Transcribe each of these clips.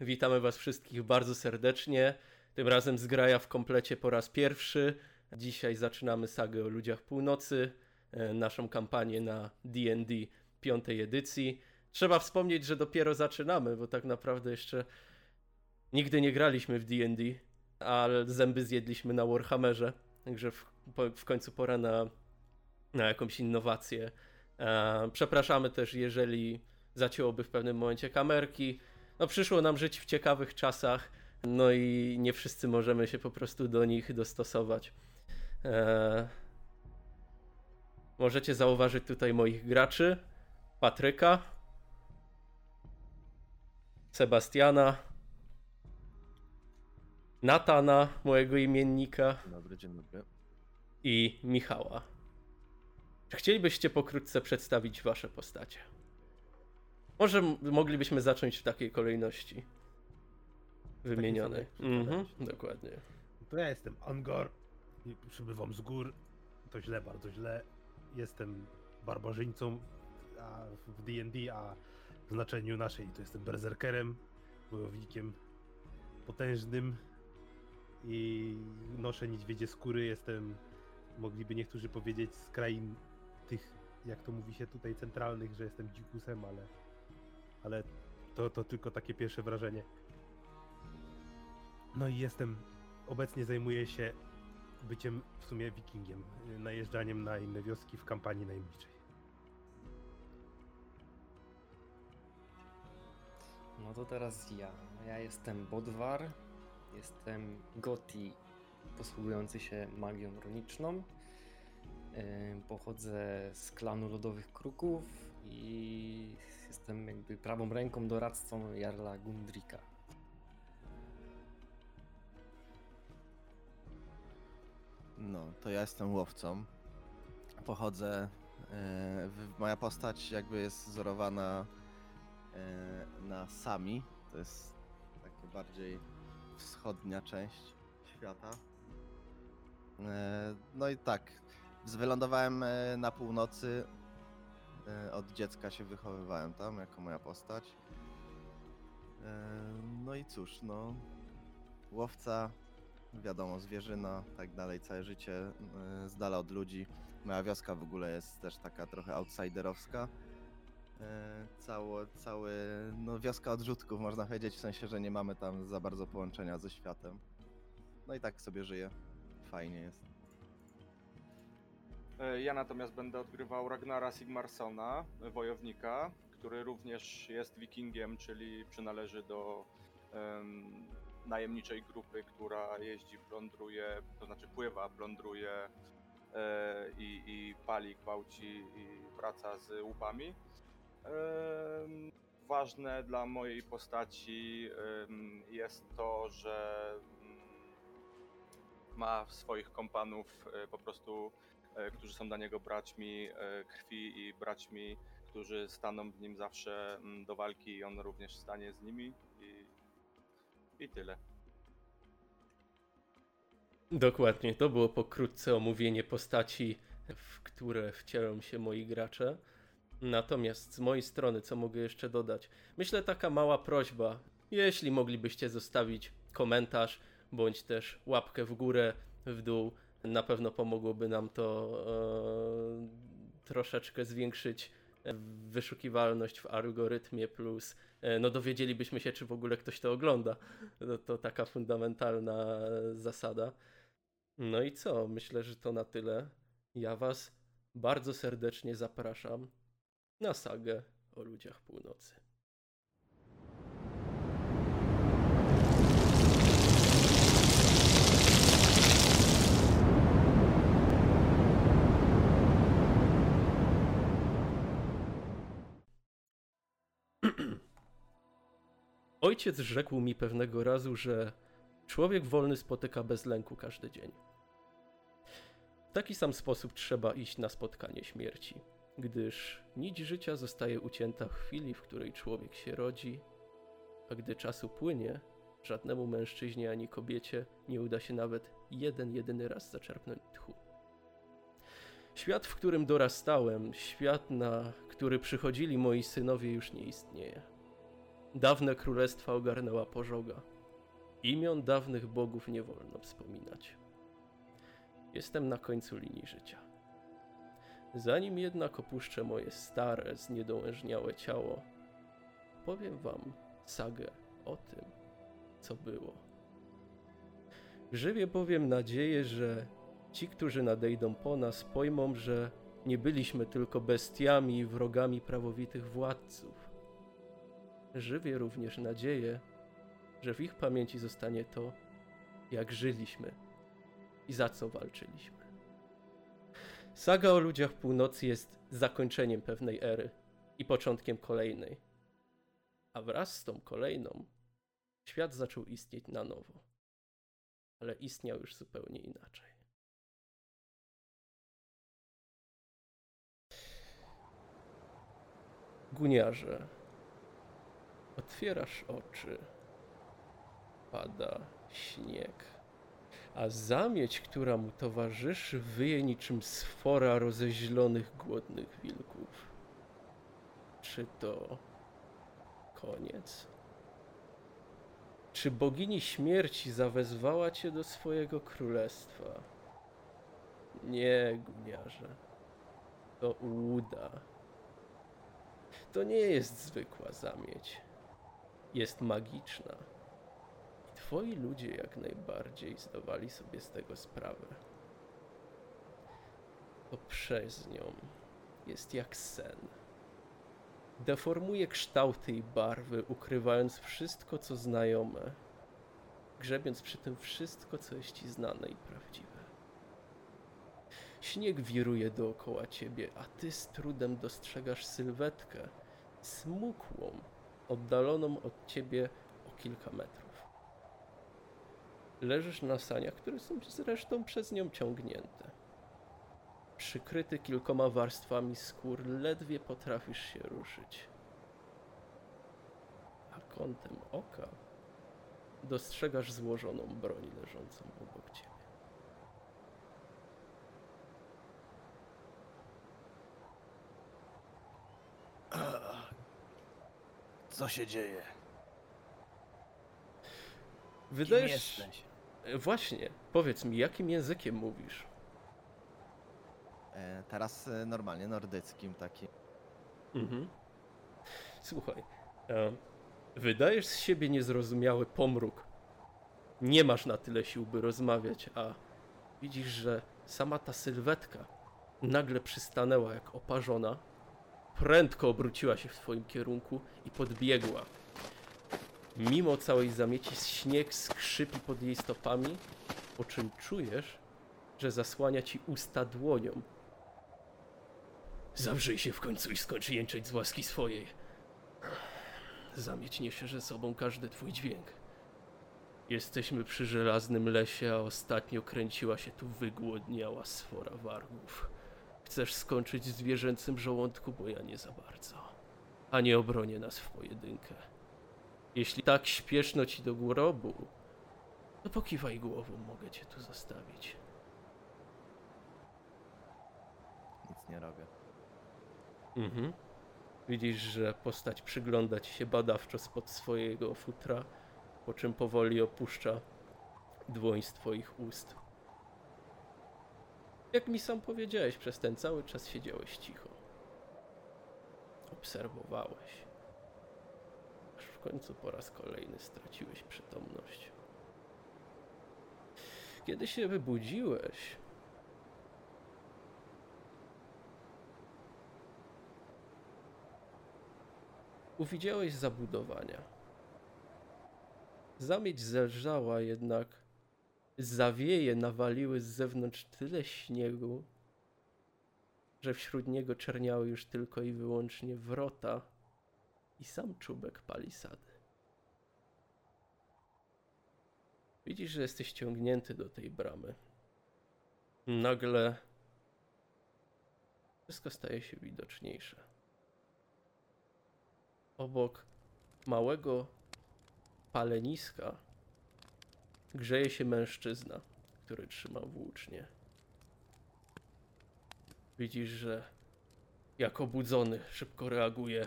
witamy Was wszystkich bardzo serdecznie. Tym razem zgraja w komplecie po raz pierwszy. Dzisiaj zaczynamy sagę o ludziach północy, e, naszą kampanię na D&D piątej edycji. Trzeba wspomnieć, że dopiero zaczynamy, bo tak naprawdę jeszcze nigdy nie graliśmy w D&D, ale zęby zjedliśmy na Warhammerze, także w, w końcu pora na, na jakąś innowację. E, przepraszamy też, jeżeli zacięłoby w pewnym momencie kamerki. No przyszło nam żyć w ciekawych czasach, no i nie wszyscy możemy się po prostu do nich dostosować. Eee... Możecie zauważyć tutaj moich graczy. Patryka, Sebastiana, Natana, mojego imiennika. Dobry, dzień dobry. I Michała. Czy chcielibyście pokrótce przedstawić wasze postacie? Może moglibyśmy zacząć w takiej kolejności wymienionej. Mhm, dokładnie. To ja jestem Angor przybywam z gór. To źle, bardzo źle. Jestem barbarzyńcą a w D&D, a w znaczeniu naszej to jestem berserkerem, wojownikiem potężnym i noszę niedźwiedzie skóry. Jestem, mogliby niektórzy powiedzieć, z krain tych, jak to mówi się tutaj, centralnych, że jestem dzikusem, ale ale to, to tylko takie pierwsze wrażenie. No i jestem, obecnie zajmuję się byciem w sumie wikingiem, najeżdżaniem na inne wioski w kampanii najemniczej. No to teraz ja. Ja jestem Bodwar, jestem Goti posługujący się magią runiczną. Pochodzę z klanu Lodowych Kruków i Jestem jakby prawą ręką doradcą Jarla Gundrika. No, to ja jestem łowcą. Pochodzę. E, moja postać jakby jest wzorowana e, na Sami. To jest takie bardziej wschodnia część świata. E, no i tak, wylądowałem na północy od dziecka się wychowywałem tam jako moja postać. E, no i cóż, no. Łowca, wiadomo, zwierzyna, tak dalej, całe życie e, z dala od ludzi. Moja wioska w ogóle jest też taka trochę outsiderowska. Cało, cały, no wioska odrzutków można powiedzieć, w sensie, że nie mamy tam za bardzo połączenia ze światem. No i tak sobie żyję. Fajnie jest. E, ja natomiast będę odgrywał Ragnara Sigmarsona, wojownika, który również jest wikingiem, czyli przynależy do um, najemniczej grupy, która jeździ, plądruje, to znaczy pływa, plądruje e, i, i, pali, gwałci i wraca z łupami. E, ważne dla mojej postaci jest to, że mm, ma swoich kompanów e, po prostu E, którzy są dla niego braćmi e, krwi i braćmi, którzy staną w nim zawsze mm, do walki i on również stanie z nimi i, i tyle. Dokładnie, to było pokrótce omówienie postaci, w które wcielą się moi gracze. Natomiast z mojej strony, co mogę jeszcze dodać? Myślę taka mała prośba, jeśli moglibyście zostawić komentarz, bądź też łapkę w górę, w dół, na pewno pomogłoby nam to e, troszeczkę zwiększyć wyszukiwalność w algorytmie, plus e, no dowiedzielibyśmy się, czy w ogóle ktoś to ogląda. To, to taka fundamentalna zasada. No i co? Myślę, że to na tyle. Ja Was bardzo serdecznie zapraszam na sagę o ludziach północy. Ojciec rzekł mi pewnego razu, że człowiek wolny spotyka bez lęku każdy dzień. W taki sam sposób trzeba iść na spotkanie śmierci, gdyż nić życia zostaje ucięta w chwili, w której człowiek się rodzi, a gdy czas upłynie, żadnemu mężczyźnie ani kobiecie nie uda się nawet jeden jedyny raz zaczerpnąć tchu. Świat, w którym dorastałem, świat, na który przychodzili moi synowie, już nie istnieje Dawne królestwa ogarnęła pożoga. Imion dawnych bogów nie wolno wspominać. Jestem na końcu linii życia. Zanim jednak opuszczę moje stare, zniedołężniałe ciało, powiem wam sagę o tym, co było. Żywię bowiem nadzieję, że ci, którzy nadejdą po nas, pojmą, że nie byliśmy tylko bestiami i wrogami prawowitych władców. Żywię również nadzieję, że w ich pamięci zostanie to, jak żyliśmy i za co walczyliśmy. Saga o ludziach północy jest zakończeniem pewnej ery i początkiem kolejnej. A wraz z tą kolejną świat zaczął istnieć na nowo. Ale istniał już zupełnie inaczej. Guniarze, otwierasz oczy. Pada śnieg a zamieć, która mu towarzyszy, wyje niczym sfora rozeźlonych, głodnych wilków. Czy to koniec? Czy bogini śmierci zawezwała cię do swojego królestwa? Nie, guniarze. To ułuda. To nie jest zwykła zamieć. Jest magiczna. Twoi ludzie jak najbardziej zdawali sobie z tego sprawę. To przez nią jest jak sen. Deformuje kształty i barwy, ukrywając wszystko, co znajome, grzebiąc przy tym wszystko, co jest ci znane i prawdziwe. Śnieg wiruje dookoła ciebie, a ty z trudem dostrzegasz sylwetkę, smukłą, oddaloną od ciebie o kilka metrów. Leżysz na saniach, które są zresztą przez nią ciągnięte. Przykryty kilkoma warstwami skór, ledwie potrafisz się ruszyć. A kątem oka dostrzegasz złożoną broń leżącą obok ciebie. Co się dzieje? Wydajesz... jesteś? E, Właśnie, powiedz mi, jakim językiem mówisz? E, teraz e, normalnie nordyckim takim. Mhm. Słuchaj, e, wydajesz z siebie niezrozumiały pomruk. Nie masz na tyle sił, by rozmawiać, a widzisz, że sama ta sylwetka nagle przystanęła jak oparzona, prędko obróciła się w twoim kierunku i podbiegła. Mimo całej zamieci śnieg skrzypi pod jej stopami, po czym czujesz, że zasłania ci usta dłonią. Zawrzyj się w końcu i skończ jęczeć z łaski swojej. Zamieć niesie ze sobą każdy twój dźwięk. Jesteśmy przy żelaznym lesie, a ostatnio kręciła się tu wygłodniała sfora wargów. Chcesz skończyć w zwierzęcym żołądku, bo ja nie za bardzo. A nie obronię nas w pojedynkę. Jeśli tak śpieszno ci do grobu, to pokiwaj głową, mogę cię tu zostawić. Nic nie robię. Mhm. Widzisz, że postać przygląda ci się badawczo spod swojego futra, po czym powoli opuszcza dłoń z twoich ust. Jak mi sam powiedziałeś, przez ten cały czas siedziałeś cicho. Obserwowałeś. Aż w końcu po raz kolejny straciłeś przytomność. Kiedy się wybudziłeś, uwidziałeś zabudowania. Zamieć zelżała, jednak zawieje nawaliły z zewnątrz tyle śniegu, że wśród niego czerniały już tylko i wyłącznie wrota i sam czubek palisady. Widzisz, że jesteś ciągnięty do tej bramy. Nagle wszystko staje się widoczniejsze. Obok małego paleniska grzeje się mężczyzna, który trzyma włócznie. Widzisz, że jak obudzony szybko reaguje.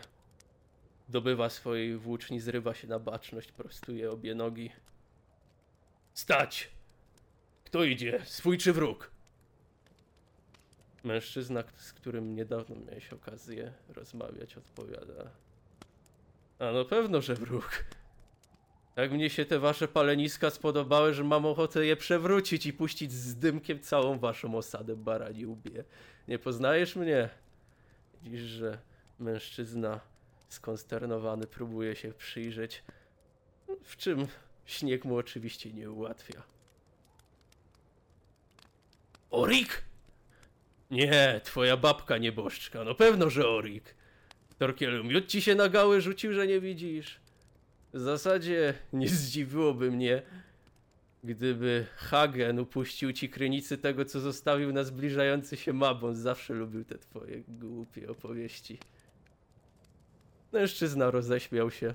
Dobywa swojej włóczni, zrywa się na baczność, prostuje obie nogi. Stać! Kto idzie? Swój czy wróg? Mężczyzna, z którym niedawno miałeś okazję rozmawiać, odpowiada. A no pewno, że wróg. Tak mnie się te wasze paleniska spodobały, że mam ochotę je przewrócić i puścić z dymkiem całą waszą osadę barani łbie. Nie poznajesz mnie? Widzisz, że mężczyzna skonsternowany próbuje się przyjrzeć, w czym śnieg mu oczywiście nie ułatwia. Orik? Nie, twoja babka nieboszczka, no pewno, że Orik. Torkielu, miód ci się na gały rzucił, że nie widzisz. W zasadzie nie zdziwiłoby mnie, gdyby Hagen upuścił ci krynicy tego, co zostawił na zbliżający się Mabon. Zawsze lubił te twoje głupie opowieści. Mężczyzna roześmiał się,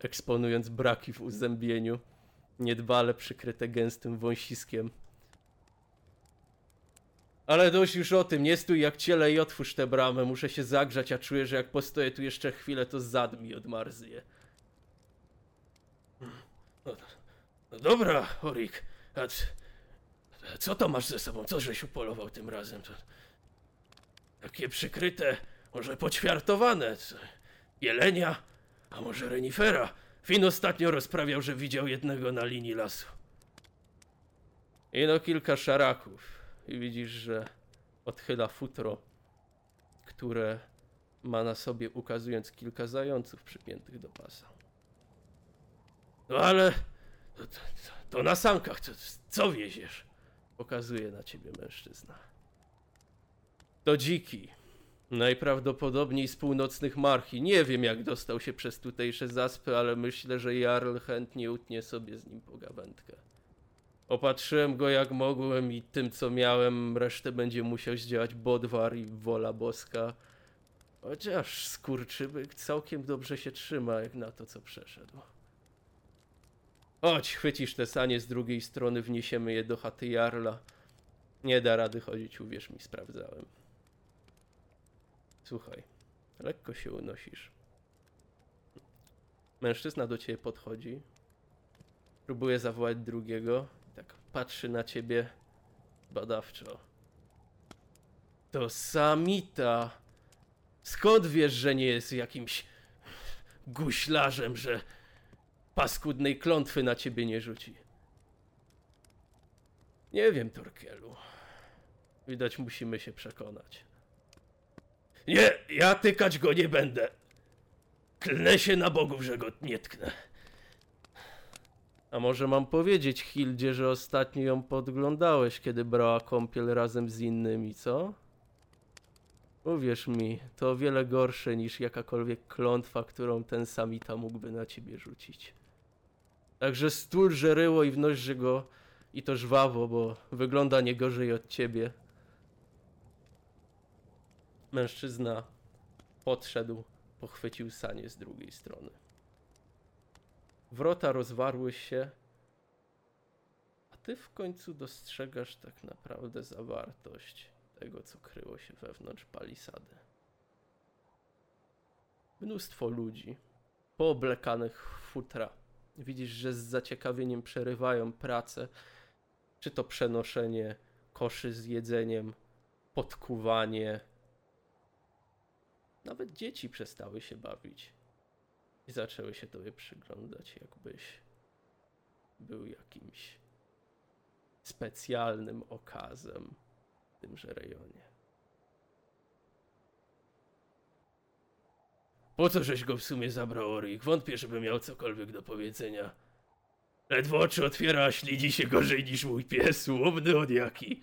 eksponując braki w uzębieniu, niedbale przykryte gęstym wąsiskiem. Ale dość już o tym, nie stój jak ciele i otwórz tę bramę, muszę się zagrzać, a czuję, że jak postoję tu jeszcze chwilę, to zad mi odmarznie. No, dobra, Orik, a c- co to masz ze sobą? Co żeś upolował tym razem? To takie przykryte, może poćwiartowane. co? Jelenia, a może renifera? Fin ostatnio rozprawiał, że widział jednego na linii lasu. I no kilka szaraków. I widzisz, że odchyla futro, które ma na sobie, ukazując kilka zająców przypiętych do pasa. No ale to, to, to na sankach, co, co wieziesz? Pokazuje na ciebie mężczyzna. To dziki. Najprawdopodobniej z północnych marchi. Nie wiem, jak dostał się przez tutejsze zaspy, ale myślę, że Jarl chętnie utnie sobie z nim pogawędkę. Opatrzyłem go jak mogłem i tym, co miałem, resztę będzie musiał zdziałać Bodwar i wola boska. Chociaż skurczybyk całkiem dobrze się trzyma, jak na to, co przeszedł. Chodź, chwycisz te sanie z drugiej strony, wniesiemy je do chaty Jarla. Nie da rady chodzić, uwierz mi, sprawdzałem. Słuchaj, lekko się unosisz. Mężczyzna do ciebie podchodzi. Próbuje zawołać drugiego. Tak patrzy na ciebie badawczo. To samita. Skąd wiesz, że nie jest jakimś guślarzem, że paskudnej klątwy na ciebie nie rzuci? Nie wiem, Torkielu. Widać, musimy się przekonać. Nie, ja tykać go nie będę. Klnę się na bogów, że go nie tknę. A może mam powiedzieć Hildzie, że ostatnio ją podglądałeś, kiedy brała kąpiel razem z innymi, co? Uwierz mi, to o wiele gorsze niż jakakolwiek klątwa, którą ten samita mógłby na ciebie rzucić. Także stul żeryło i wnoś go i to żwawo, bo wygląda nie gorzej od ciebie. Mężczyzna podszedł, pochwycił sanie z drugiej strony. Wrota rozwarły się, a ty w końcu dostrzegasz tak naprawdę zawartość tego, co kryło się wewnątrz palisady. Mnóstwo ludzi, pooblekanych w futra. Widzisz, że z zaciekawieniem przerywają pracę, czy to przenoszenie koszy z jedzeniem, podkuwanie. Nawet dzieci przestały się bawić i zaczęły się tobie przyglądać, jakbyś był jakimś specjalnym okazem w tymże rejonie. Po co żeś go w sumie zabrał, Orik? Wątpię, żeby miał cokolwiek do powiedzenia. Ledwo oczy otwiera, a ślidzi się gorzej niż mój pies, łomny od jaki.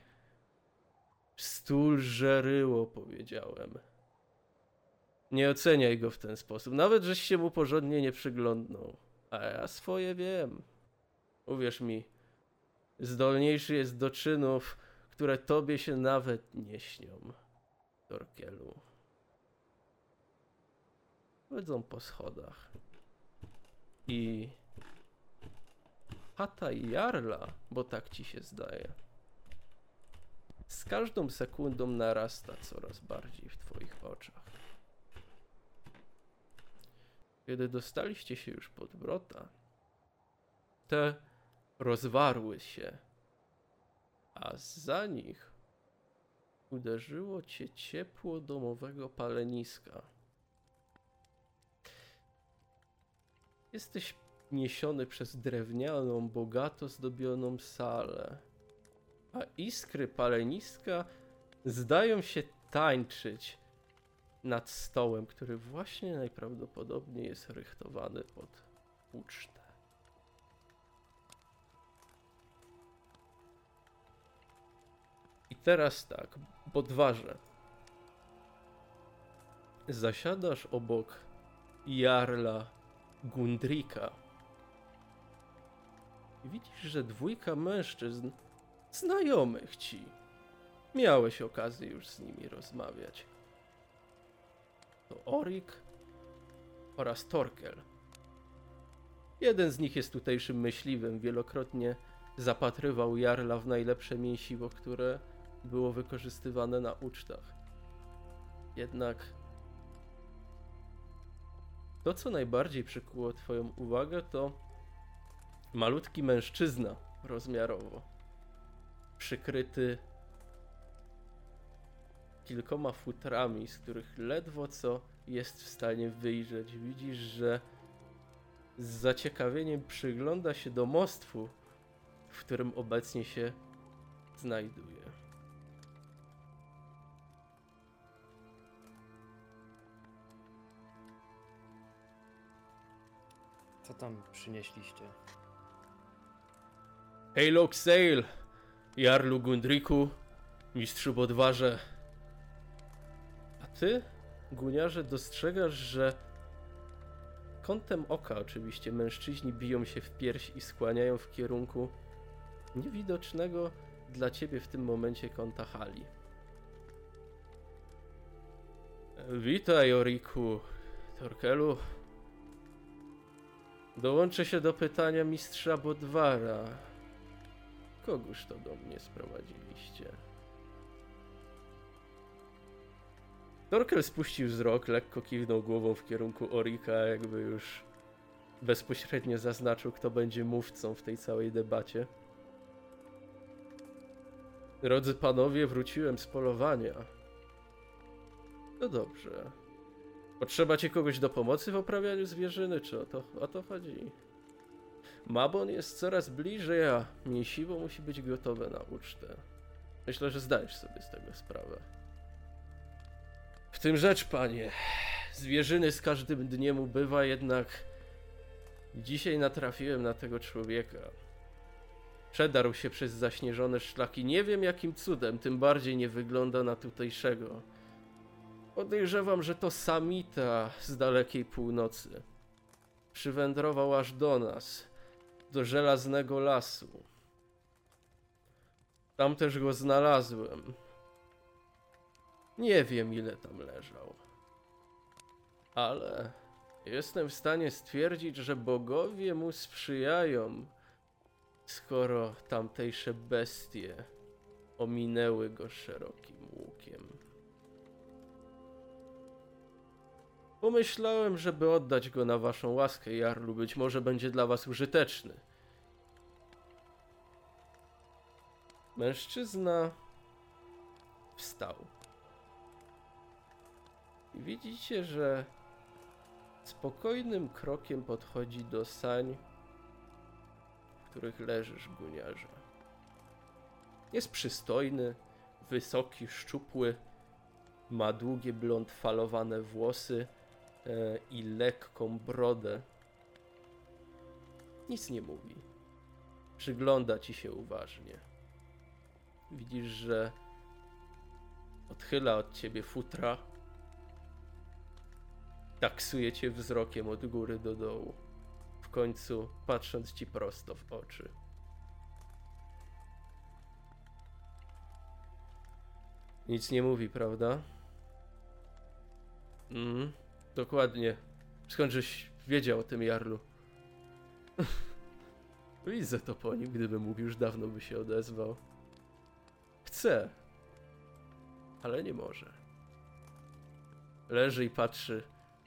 Stul żeryło, powiedziałem. Nie oceniaj go w ten sposób, nawet żeś się mu porządnie nie przyglądnął. A ja swoje wiem. Uwierz mi, zdolniejszy jest do czynów, które tobie się nawet nie śnią, Torkielu. Chodzą po schodach. I chata Jarla, bo tak ci się zdaje, z każdą sekundą narasta coraz bardziej w twoich oczach. kiedy dostaliście się już pod wrota, te rozwarły się, a za nich uderzyło cię ciepło domowego paleniska. Jesteś niesiony przez drewnianą, bogato zdobioną salę, a iskry paleniska zdają się tańczyć nad stołem, który właśnie najprawdopodobniej jest rychtowany pod ucztę. I teraz tak, Bodwarze. Zasiadasz obok Jarla Gundrika. I widzisz, że dwójka mężczyzn znajomych ci. Miałeś okazję już z nimi rozmawiać. To Orik oraz Torkel. Jeden z nich jest tutejszym myśliwym, wielokrotnie zapatrywał Jarla w najlepsze mięsiwo, które było wykorzystywane na ucztach. Jednak to, co najbardziej przykuło Twoją uwagę, to malutki mężczyzna rozmiarowo, przykryty kilkoma futrami, z których ledwo co jest w stanie wyjrzeć. Widzisz, że z zaciekawieniem przygląda się domostwu, w którym obecnie się znajduje. Co tam przynieśliście? Hejlok Sail, Jarlu Gundriku, mistrzu Bodwarze. A ty, guniarze, dostrzegasz, że kątem oka oczywiście mężczyźni biją się w pierś i skłaniają w kierunku niewidocznego dla ciebie w tym momencie kąta hali. Witaj, Oriku, Torkelu. Dołączę się do pytania mistrza Bodwara. Kogóż to do mnie sprowadziliście? Torkel spuścił wzrok, lekko kiwnął głową w kierunku Orika, jakby już bezpośrednio zaznaczył, kto będzie mówcą w tej całej debacie. Drodzy panowie, wróciłem z polowania. No dobrze. Potrzeba ci kogoś do pomocy w oprawianiu zwierzyny, czy o to, o to chodzi? Mabon jest coraz bliżej, a mięsiwo musi być gotowe na ucztę. Myślę, że zdajesz sobie z tego sprawę. W tym rzecz, panie. Zwierzyny z każdym dniem ubywa, jednak dzisiaj natrafiłem na tego człowieka. Przedarł się przez zaśnieżone szlaki. Nie wiem jakim cudem, tym bardziej nie wygląda na tutejszego. Podejrzewam, że to samita z dalekiej północy. Przywędrował aż do nas, do żelaznego lasu. Tam też go znalazłem. Nie wiem, ile tam leżał. Ale jestem w stanie stwierdzić, że bogowie mu sprzyjają, skoro tamtejsze bestie ominęły go szerokim łukiem. Pomyślałem, żeby oddać go na waszą łaskę, Jarlu. Być może będzie dla was użyteczny. Mężczyzna wstał. I widzicie, że spokojnym krokiem podchodzi do sań, w których leżysz, guniarze. Jest przystojny, wysoki, szczupły, ma długie blond falowane włosy, i lekką brodę. Nic nie mówi. Przygląda ci się uważnie. Widzisz, że odchyla od ciebie futra. Taksuje cię wzrokiem od góry do dołu. W końcu patrząc ci prosto w oczy. Nic nie mówi, prawda? Mhm. Dokładnie. Skądżeś wiedział o tym Jarlu? Widzę to po nim, gdyby mógł już dawno by się odezwał. Chce, ale nie może. Leży i patrzy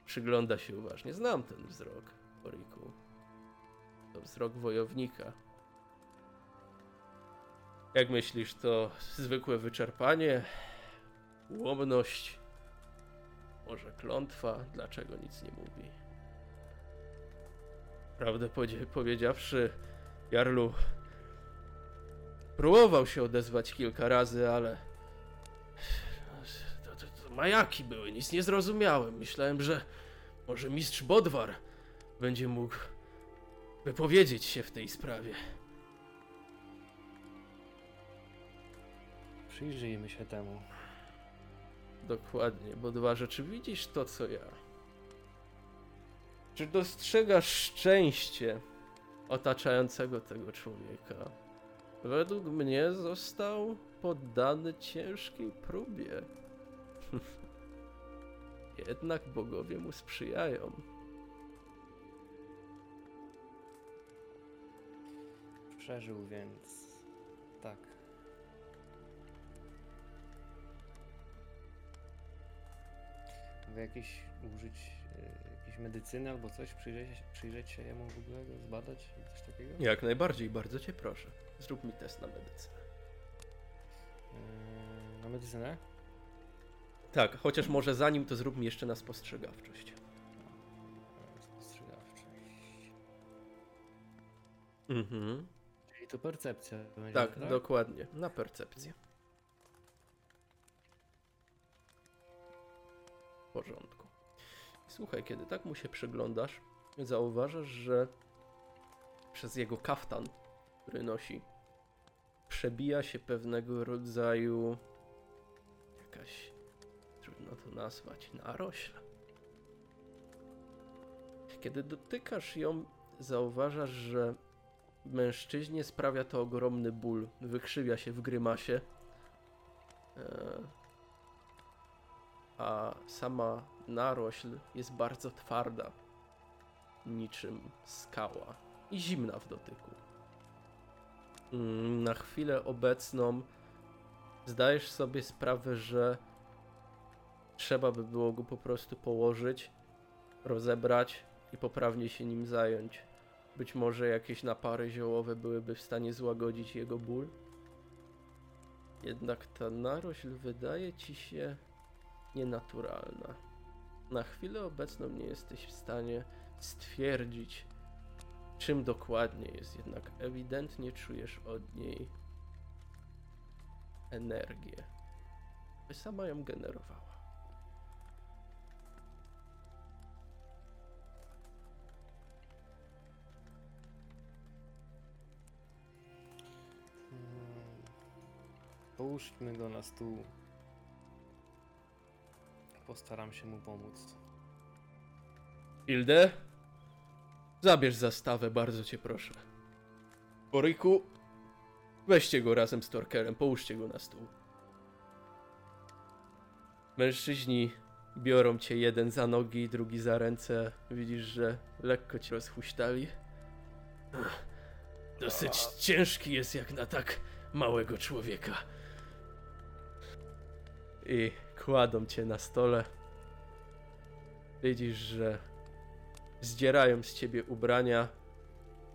Przygląda się uważnie. Znam ten wzrok, Oriku. To wzrok wojownika. Jak myślisz, to zwykłe wyczerpanie? Ułomność? Może klątwa? Dlaczego nic nie mówi? Prawdę powiedziawszy, Jarlu próbował się odezwać kilka razy, ale to, to, to majaki były, nic nie zrozumiałem. Myślałem, że może mistrz Bodwar będzie mógł wypowiedzieć się w tej sprawie. Przyjrzyjmy się temu. Dokładnie, Bodwarze, czy widzisz to, co ja? Czy dostrzegasz szczęście otaczającego tego człowieka? Według mnie został poddany ciężkiej próbie. Jednak bogowie mu sprzyjają. Przeżył, więc tak. Wy jakieś użyć y, jakiejś medycyny albo coś? Przyjrzeć, się- przyjrzeć się jemu w ogóle, go zbadać? Coś takiego? Jak najbardziej, bardzo cię proszę. Zrób mi test na medycynę. Yy, na medycynę? Tak, chociaż może zanim to zrób mi jeszcze na spostrzegawczość. Spostrzegawczość. Mhm. Czyli to percepcja będzie, Tak, dokładnie. Na percepcję. Porządku. Słuchaj, kiedy tak mu się przyglądasz, zauważasz, że przez jego kaftan, który nosi, przebija się pewnego rodzaju jakaś, trudno to nazwać, narośl. Kiedy dotykasz ją, zauważasz, że mężczyźnie sprawia to ogromny ból. Wykrzywia się w grymasie. A sama narośl jest bardzo twarda. Niczym skała. I zimna w dotyku. Mm, Na chwilę obecną zdajesz sobie sprawę, że trzeba by było go po prostu położyć, rozebrać i poprawnie się nim zająć. Być może jakieś napary ziołowe byłyby w stanie złagodzić jego ból. Jednak ta narośl wydaje ci się nienaturalna. Na chwilę obecną nie jesteś w stanie stwierdzić, czym dokładnie jest, jednak ewidentnie czujesz od niej energię. By sama ją generowała. Mm. Połóżmy go na stół. Postaram się mu pomóc. Hilde? Zabierz zastawę, bardzo cię proszę. Boryku, weźcie go razem z Torkerem, połóżcie go na stół. Mężczyźni biorą cię jeden za nogi, drugi za ręce. Widzisz, że lekko cię rozhuśtali. Dosyć ciężki jest jak na tak małego człowieka. I kładą cię na stole. Widzisz, że zdzierają z ciebie ubrania.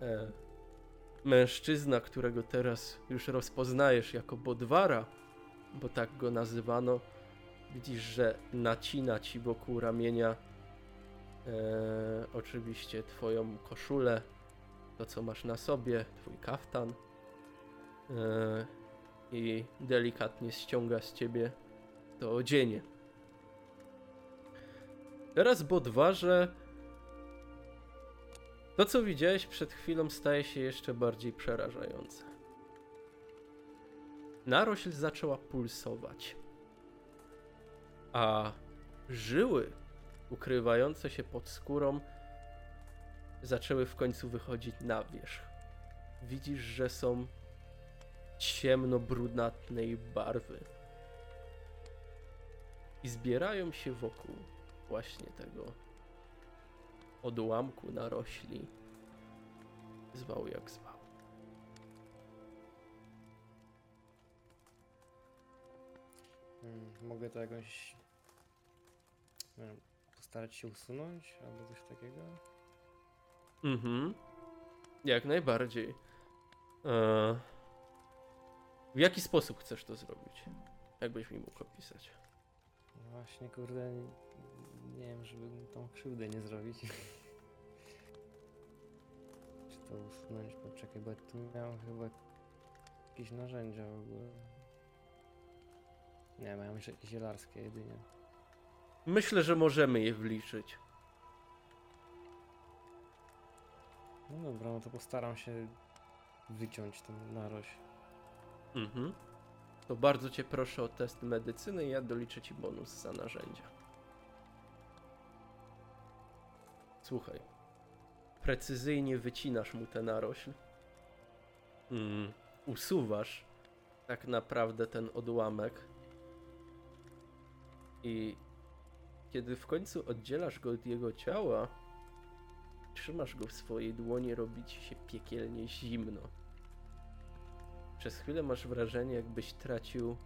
E, mężczyzna, którego teraz już rozpoznajesz jako Bodwara, bo tak go nazywano, widzisz, że nacina ci wokół ramienia e, oczywiście twoją koszulę, to co masz na sobie, twój kaftan e, i delikatnie ściąga z ciebie to odzienie. Teraz Bodwarze to, co widziałeś przed chwilą, staje się jeszcze bardziej przerażające. Narośl zaczęła pulsować, a żyły ukrywające się pod skórą zaczęły w końcu wychodzić na wierzch. Widzisz, że są ciemno-brunatnej barwy i zbierają się wokół właśnie tego odłamku narośli. Zwał jak zwał. Mm, Mogę to jakąś. Nie wiem, starać się usunąć albo coś takiego? Mhm. Jak najbardziej. E... W jaki sposób chcesz to zrobić? Jakbyś mi mógł opisać? Właśnie, kurde, nie, wiem, żeby mu tą krzywdę nie zrobić. Czy to usunąć? Poczekaj, bo ja tu miałem chyba jakieś narzędzia w ogóle. Nie, miałem zie- zielarskie jedynie. Myślę, że możemy je wliczyć. No dobra, no to postaram się wyciąć tą narośl. Mhm. To bardzo cię proszę o test medycyny i ja doliczę ci bonus za narzędzia. Słuchaj. Precyzyjnie wycinasz mu tę narośl. Mm, usuwasz tak naprawdę ten odłamek. I kiedy w końcu oddzielasz go od jego ciała, trzymasz go w swojej dłoni, robi ci się piekielnie zimno. Przez chwilę masz wrażenie, jakbyś tracił.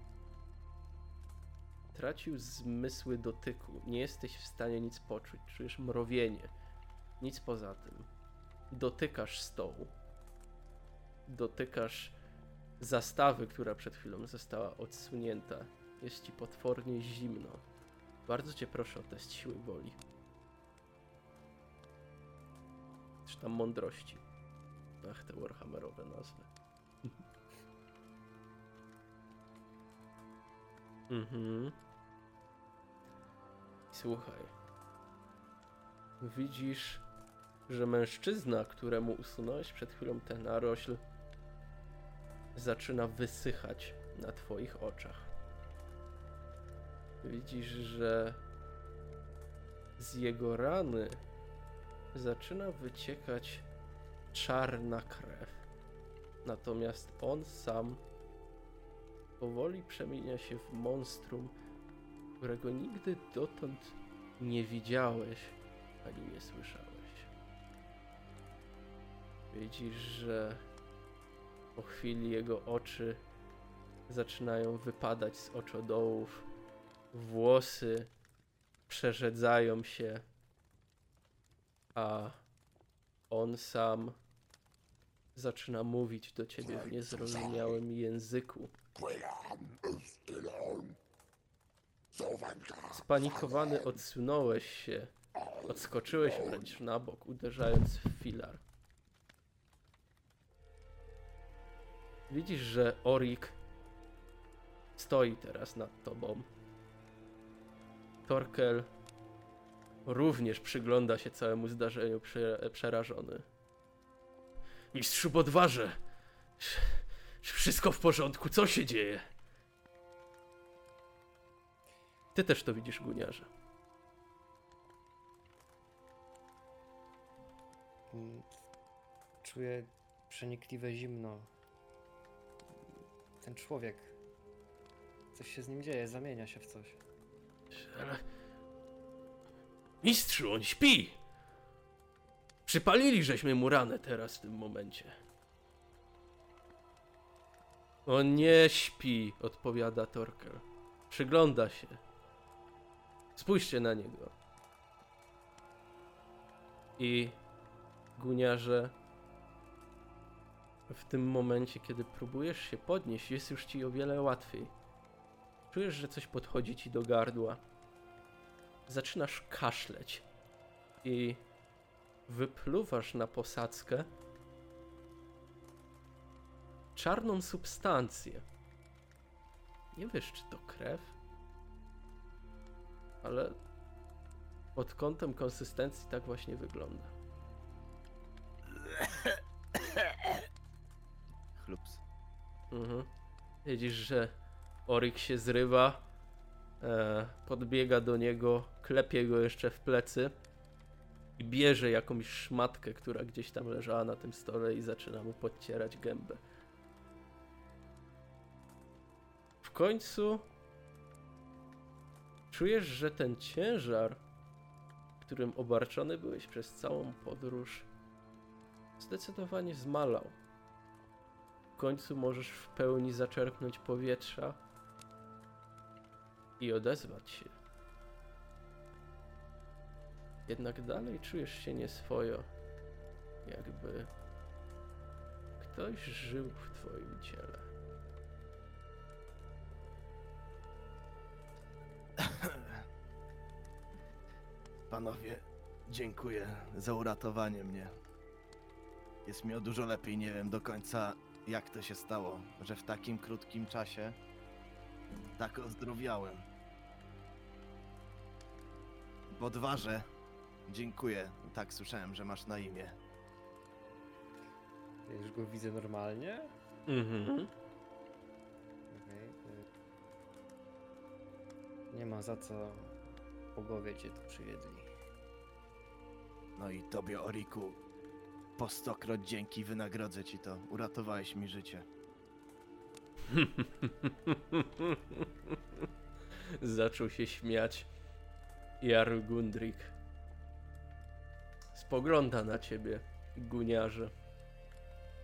Tracił zmysły dotyku. Nie jesteś w stanie nic poczuć. Czujesz mrowienie. Nic poza tym. Dotykasz stołu. Dotykasz zastawy, która przed chwilą została odsunięta. Jest ci potwornie zimno. Bardzo cię proszę o test siły woli. Czy tam mądrości. Ach, te Warhammerowe nazwy. Mhm. Słuchaj. Widzisz, że mężczyzna, któremu usunąłeś przed chwilą ten narośl, zaczyna wysychać na twoich oczach. Widzisz, że z jego rany zaczyna wyciekać czarna krew. Natomiast on sam powoli przemienia się w monstrum, którego nigdy dotąd nie widziałeś ani nie słyszałeś. Widzisz, że po chwili jego oczy zaczynają wypadać z oczodołów, włosy przerzedzają się, a on sam zaczyna mówić do ciebie w niezrozumiałym języku. Spanikowany odsunąłeś się, odskoczyłeś wręcz na bok, uderzając w filar. Widzisz, że Orik stoi teraz nad tobą. Torkel również przygląda się całemu zdarzeniu prze, przerażony. Mistrzu Bodwarze! Czy wszystko w porządku? Co się dzieje? Ty też to widzisz, guniarze. Czuję przenikliwe zimno. Ten człowiek. Coś się z nim dzieje, zamienia się w coś. Ale... Mistrzu, on śpi! Przypalili żeśmy mu ranę teraz w tym momencie. On nie śpi, odpowiada Torkel. Przygląda się. Spójrzcie na niego. I guniarze, w tym momencie, kiedy próbujesz się podnieść, jest już ci o wiele łatwiej. Czujesz, że coś podchodzi ci do gardła. Zaczynasz kaszleć i wypluwasz na posadzkę czarną substancję. Nie wiesz, czy to krew, ale pod kątem konsystencji tak właśnie wygląda. Chlups. Mhm. Widzisz, że Oryk się zrywa, e, podbiega do niego, klepie go jeszcze w plecy i bierze jakąś szmatkę, która gdzieś tam leżała na tym stole i zaczyna mu podcierać gębę. W końcu czujesz, że ten ciężar, którym obarczony byłeś przez całą podróż, zdecydowanie zmalał. W końcu możesz w pełni zaczerpnąć powietrza i odezwać się. Jednak dalej czujesz się nieswojo. Jakby ktoś żył w twoim ciele. Panowie, dziękuję za uratowanie mnie. Jest mi o dużo lepiej, nie wiem do końca jak to się stało, że w takim krótkim czasie tak ozdrowiałem. Bodwarze, dziękuję. Tak słyszałem, że masz na imię. Ja już go widzę normalnie. Mhm. Okej. y, Nie ma za co bogowie cię tu przywiedli. No i tobie, Oriku, po stokroć dzięki wynagrodzę ci to. Uratowałeś mi życie. Zaczął się śmiać. Jarl Gundrik spogląda na ciebie, guniarze.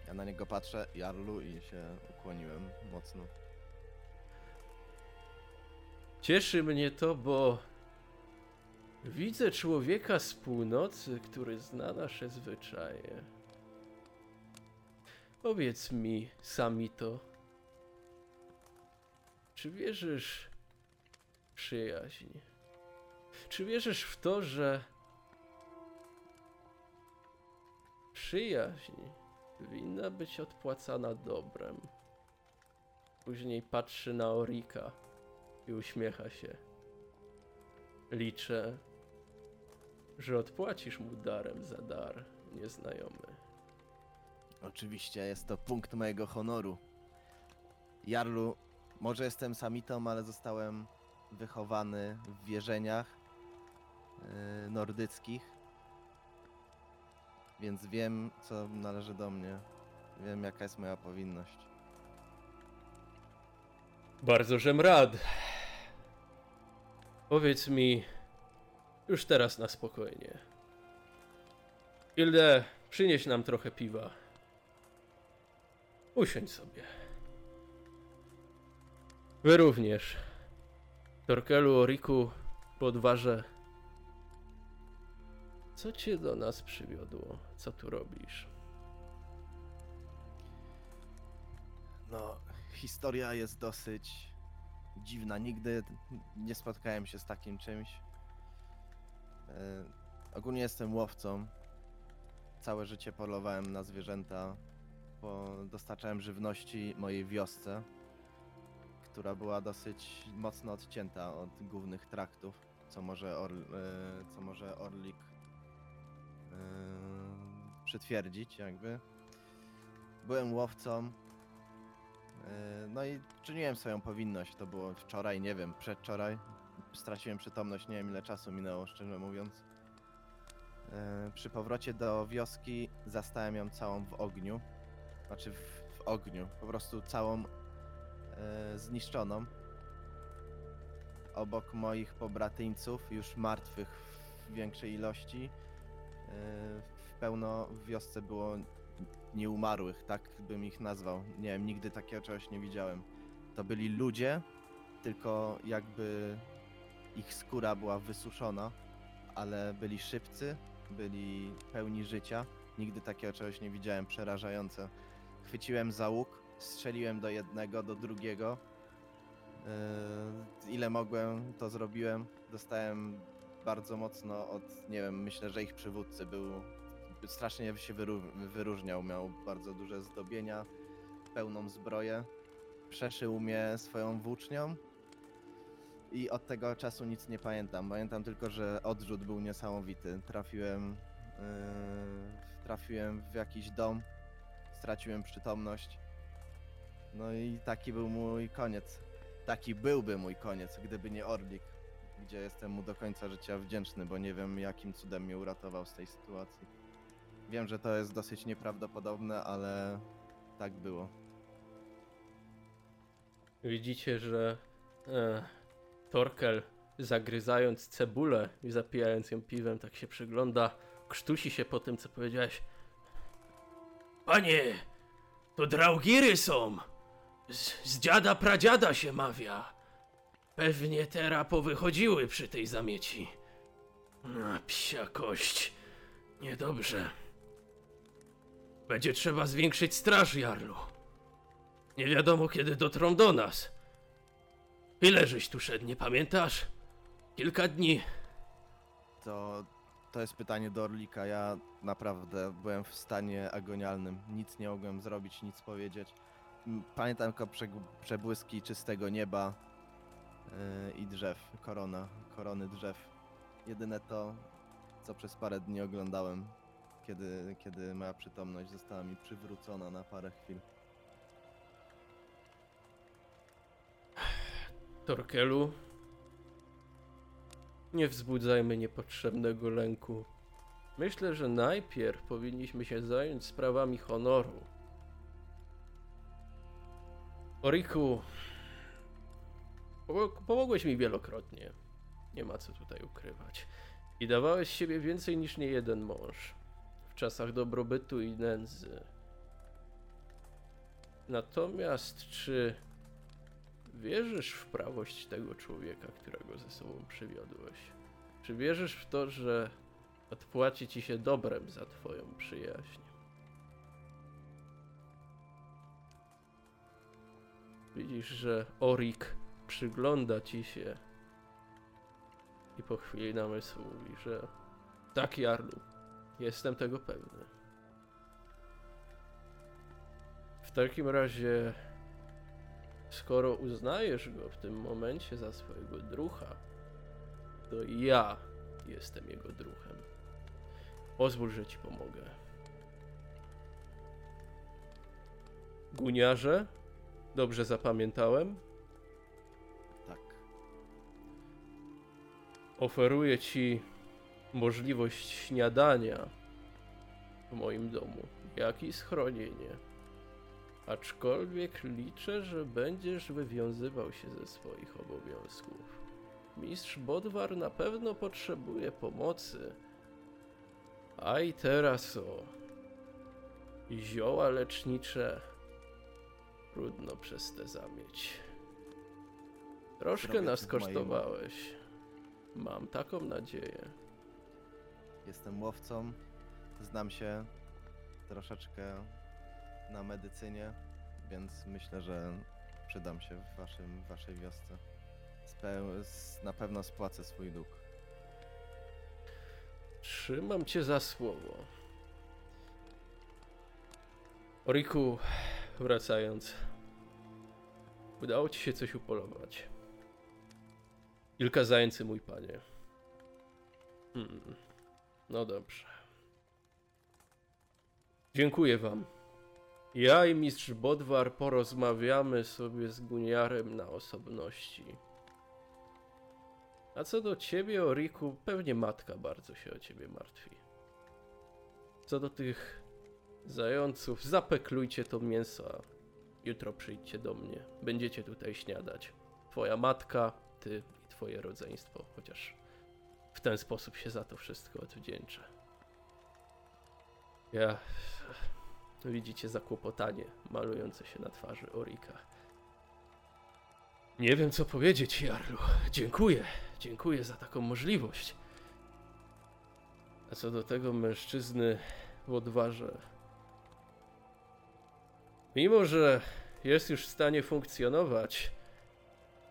Ja na niego patrzę, Jarlu, i się ukłoniłem mocno. Cieszy mnie to, bo widzę człowieka z północy, który zna nasze zwyczaje. Powiedz mi, Samito, czy wierzysz w przyjaźń? Czy wierzysz w to, że przyjaźń winna być odpłacana dobrem? Później patrzy na Orika i uśmiecha się. Liczę, że odpłacisz mu darem za dar, nieznajomy. Oczywiście, jest to punkt mojego honoru. Jarlu, może jestem samitą, ale zostałem wychowany w wierzeniach yy, nordyckich. Więc wiem, co należy do mnie. Wiem, jaka jest moja powinność. Bardzo żem rad. Powiedz mi, już teraz na spokojnie. Ilde, przynieś nam trochę piwa. Usiądź sobie. Wy również. Torkelu, Oriku, podwarze. Co cię do nas przywiodło? Co tu robisz? No, historia jest dosyć dziwna. Nigdy nie spotkałem się z takim czymś. E, ogólnie jestem łowcą. Całe życie polowałem na zwierzęta, bo dostarczałem żywności mojej wiosce, która była dosyć mocno odcięta od głównych traktów, co może, Or, e, co może Orlik e, przytwierdzić, jakby. Byłem łowcą, E, No i czyniłem swoją powinność. To było wczoraj, nie wiem, przedwczoraj. Straciłem przytomność, nie wiem ile czasu minęło, szczerze mówiąc. E, Przy powrocie do wioski zastałem ją całą w ogniu. Znaczy w, w ogniu, po prostu całą e, zniszczoną. Obok moich pobratyńców, już martwych w większej ilości. W pełno w wiosce było nieumarłych, tak bym ich nazwał. Nie wiem, nigdy takiego czegoś nie widziałem. To byli ludzie, tylko jakby ich skóra była wysuszona, ale byli szybcy, byli pełni życia. Nigdy takiego czegoś nie widziałem, przerażające. Chwyciłem za łuk, strzeliłem do jednego, do drugiego. Yy, ile mogłem, to zrobiłem. Dostałem bardzo mocno od, nie wiem, myślę, że ich przywódcy był strasznie się wyróżniał. Miał bardzo duże zdobienia, pełną zbroję. Przeszył mnie swoją włócznią. I od tego czasu nic nie pamiętam. Pamiętam tylko, że odrzut był niesamowity. Trafiłem, yy, trafiłem w jakiś dom, straciłem przytomność. No i taki był mój koniec. Taki byłby mój koniec, gdyby nie Orlik, gdzie jestem mu do końca życia wdzięczny, bo nie wiem jakim cudem mnie uratował z tej sytuacji. Wiem, że to jest dosyć nieprawdopodobne, ale tak było. Widzicie, że e, Torkel zagryzając cebulę i zapijając ją piwem, tak się przygląda, krztusi się po tym, co powiedziałeś. Panie, to draugiry są. Z, z dziada pradziada się mawia. Pewnie teraz powychodziły przy tej zamieci. A, psia kość. Niedobrze. Będzie trzeba zwiększyć straż, Jarlu. Nie wiadomo, kiedy dotrą do nas. Ile żeś tu szedł, nie pamiętasz? Kilka dni. To, to jest pytanie do Orlika. Ja naprawdę byłem w stanie agonialnym. Nic nie mogłem zrobić, nic powiedzieć. Pamiętam tylko przebłyski czystego nieba i drzew, korona, korony drzew. Jedyne to, co przez parę dni oglądałem, kiedy, kiedy moja przytomność została mi przywrócona na parę chwil. Torkelu, nie wzbudzajmy niepotrzebnego lęku. Myślę, że najpierw powinniśmy się zająć sprawami honoru. Oriku, pomogłeś mi wielokrotnie. Nie ma co tutaj ukrywać. I dawałeś siebie więcej niż niejeden mąż. W czasach dobrobytu i nędzy. Natomiast czy Wierzysz w prawość tego człowieka, którego ze sobą przywiodłeś? Czy wierzysz w to, że odpłaci ci się dobrem za twoją przyjaźń? Widzisz, że Orik przygląda ci się i po chwili namysłu mówi, że tak, Jarlu, jestem tego pewny. W takim razie Skoro uznajesz go w tym momencie za swojego drucha, to ja jestem jego druhem. Pozwól, że ci pomogę. Guniarze? Dobrze zapamiętałem? Oferuję ci możliwość śniadania w moim domu, jak i schronienie. Aczkolwiek liczę, że będziesz wywiązywał się ze swoich obowiązków. Mistrz Bodwar na pewno potrzebuje pomocy. A i teraz o. Zioła lecznicze. Trudno przez te zamieć. Troszkę nas kosztowałeś. Mam taką nadzieję. Jestem łowcą, znam się troszeczkę na medycynie, więc myślę, że przydam się w waszym, w waszej wiosce. S- na pewno spłacę swój dług. Trzymam cię za słowo. Oriku, wracając. Udało ci się coś upolować. Kilka zajęcy, mój panie. Hmm. No dobrze. Dziękuję wam. Ja i mistrz Bodwar porozmawiamy sobie z Guniarem na osobności. A co do ciebie, Oriku, pewnie matka bardzo się o ciebie martwi. Co do tych zająców, zapeklujcie to mięso, jutro przyjdźcie do mnie. Będziecie tutaj śniadać. Twoja matka, ty i twoje rodzeństwo, chociaż w ten sposób się za to wszystko odwdzięczę. Ja... Widzicie zakłopotanie malujące się na twarzy Orika. Nie wiem, co powiedzieć, Jarlu. Dziękuję. Dziękuję za taką możliwość. A co do tego mężczyzny w odwarze. Mimo, że jest już w stanie funkcjonować,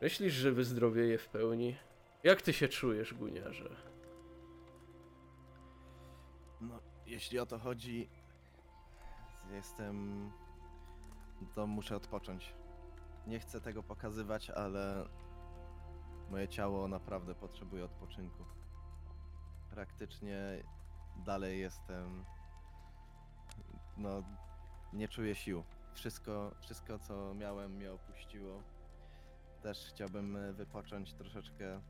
myślisz, że wyzdrowieje w pełni? Jak ty się czujesz, guniarze? No, jeśli o to chodzi, jestem. To muszę odpocząć. Nie chcę tego pokazywać, ale moje ciało naprawdę potrzebuje odpoczynku. Praktycznie dalej jestem. No, nie czuję sił. Wszystko, wszystko co miałem, mnie opuściło. Też chciałbym e, wypocząć troszeczkę.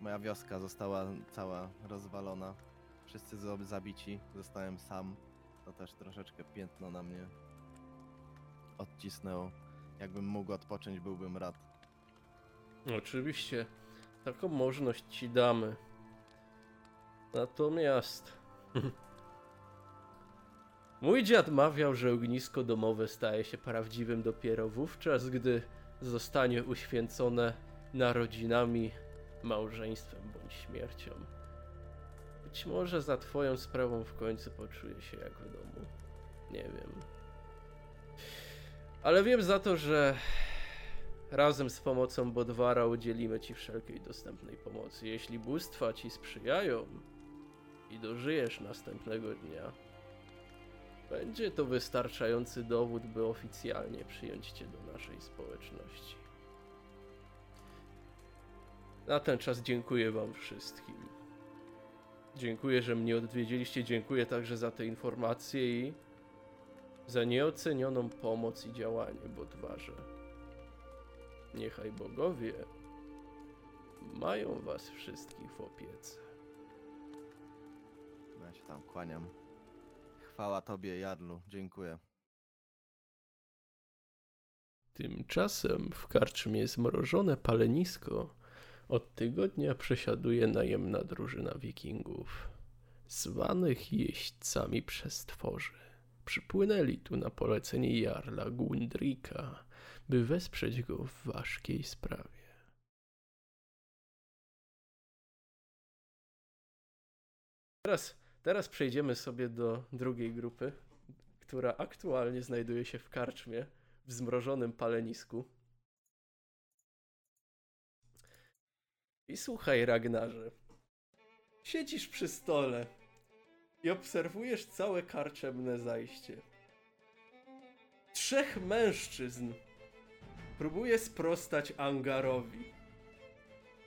Moja wioska została cała rozwalona. Wszyscy zabici, zostałem sam. To też troszeczkę piętno na mnie odcisnęło. Jakbym mógł odpocząć, byłbym rad. Oczywiście, taką możliwość ci damy. Natomiast. Mój dziad mawiał, że ognisko domowe staje się prawdziwym dopiero wówczas, gdy zostanie uświęcone narodzinami, małżeństwem bądź śmiercią. Być może za twoją sprawą w końcu poczuję się jak w domu. Nie wiem. Ale wiem za to, że razem z pomocą Bodwara udzielimy ci wszelkiej dostępnej pomocy. Jeśli bóstwa ci sprzyjają i dożyjesz następnego dnia, będzie to wystarczający dowód, by oficjalnie przyjąć cię do naszej społeczności. Na ten czas dziękuję wam wszystkim. Dziękuję, że mnie odwiedziliście. Dziękuję także za te informacje i za nieocenioną pomoc i działanie Bodwarze. Niechaj bogowie mają was wszystkich w opiece. Ja się tam kłaniam. Chwała tobie, Jarlu. Dziękuję. Tymczasem w karczmie zmrożone palenisko od tygodnia przesiaduje najemna drużyna wikingów, zwanych jeźdźcami przestworzy. Przypłynęli tu na polecenie Jarla Gundrika, by wesprzeć go w ważkiej sprawie. Teraz, teraz przejdziemy sobie do drugiej grupy, która aktualnie znajduje się w karczmie w zmrożonym palenisku. I słuchaj, Ragnarze. Siedzisz przy stole i obserwujesz całe karczemne zajście. Trzech mężczyzn próbuje sprostać Angarowi,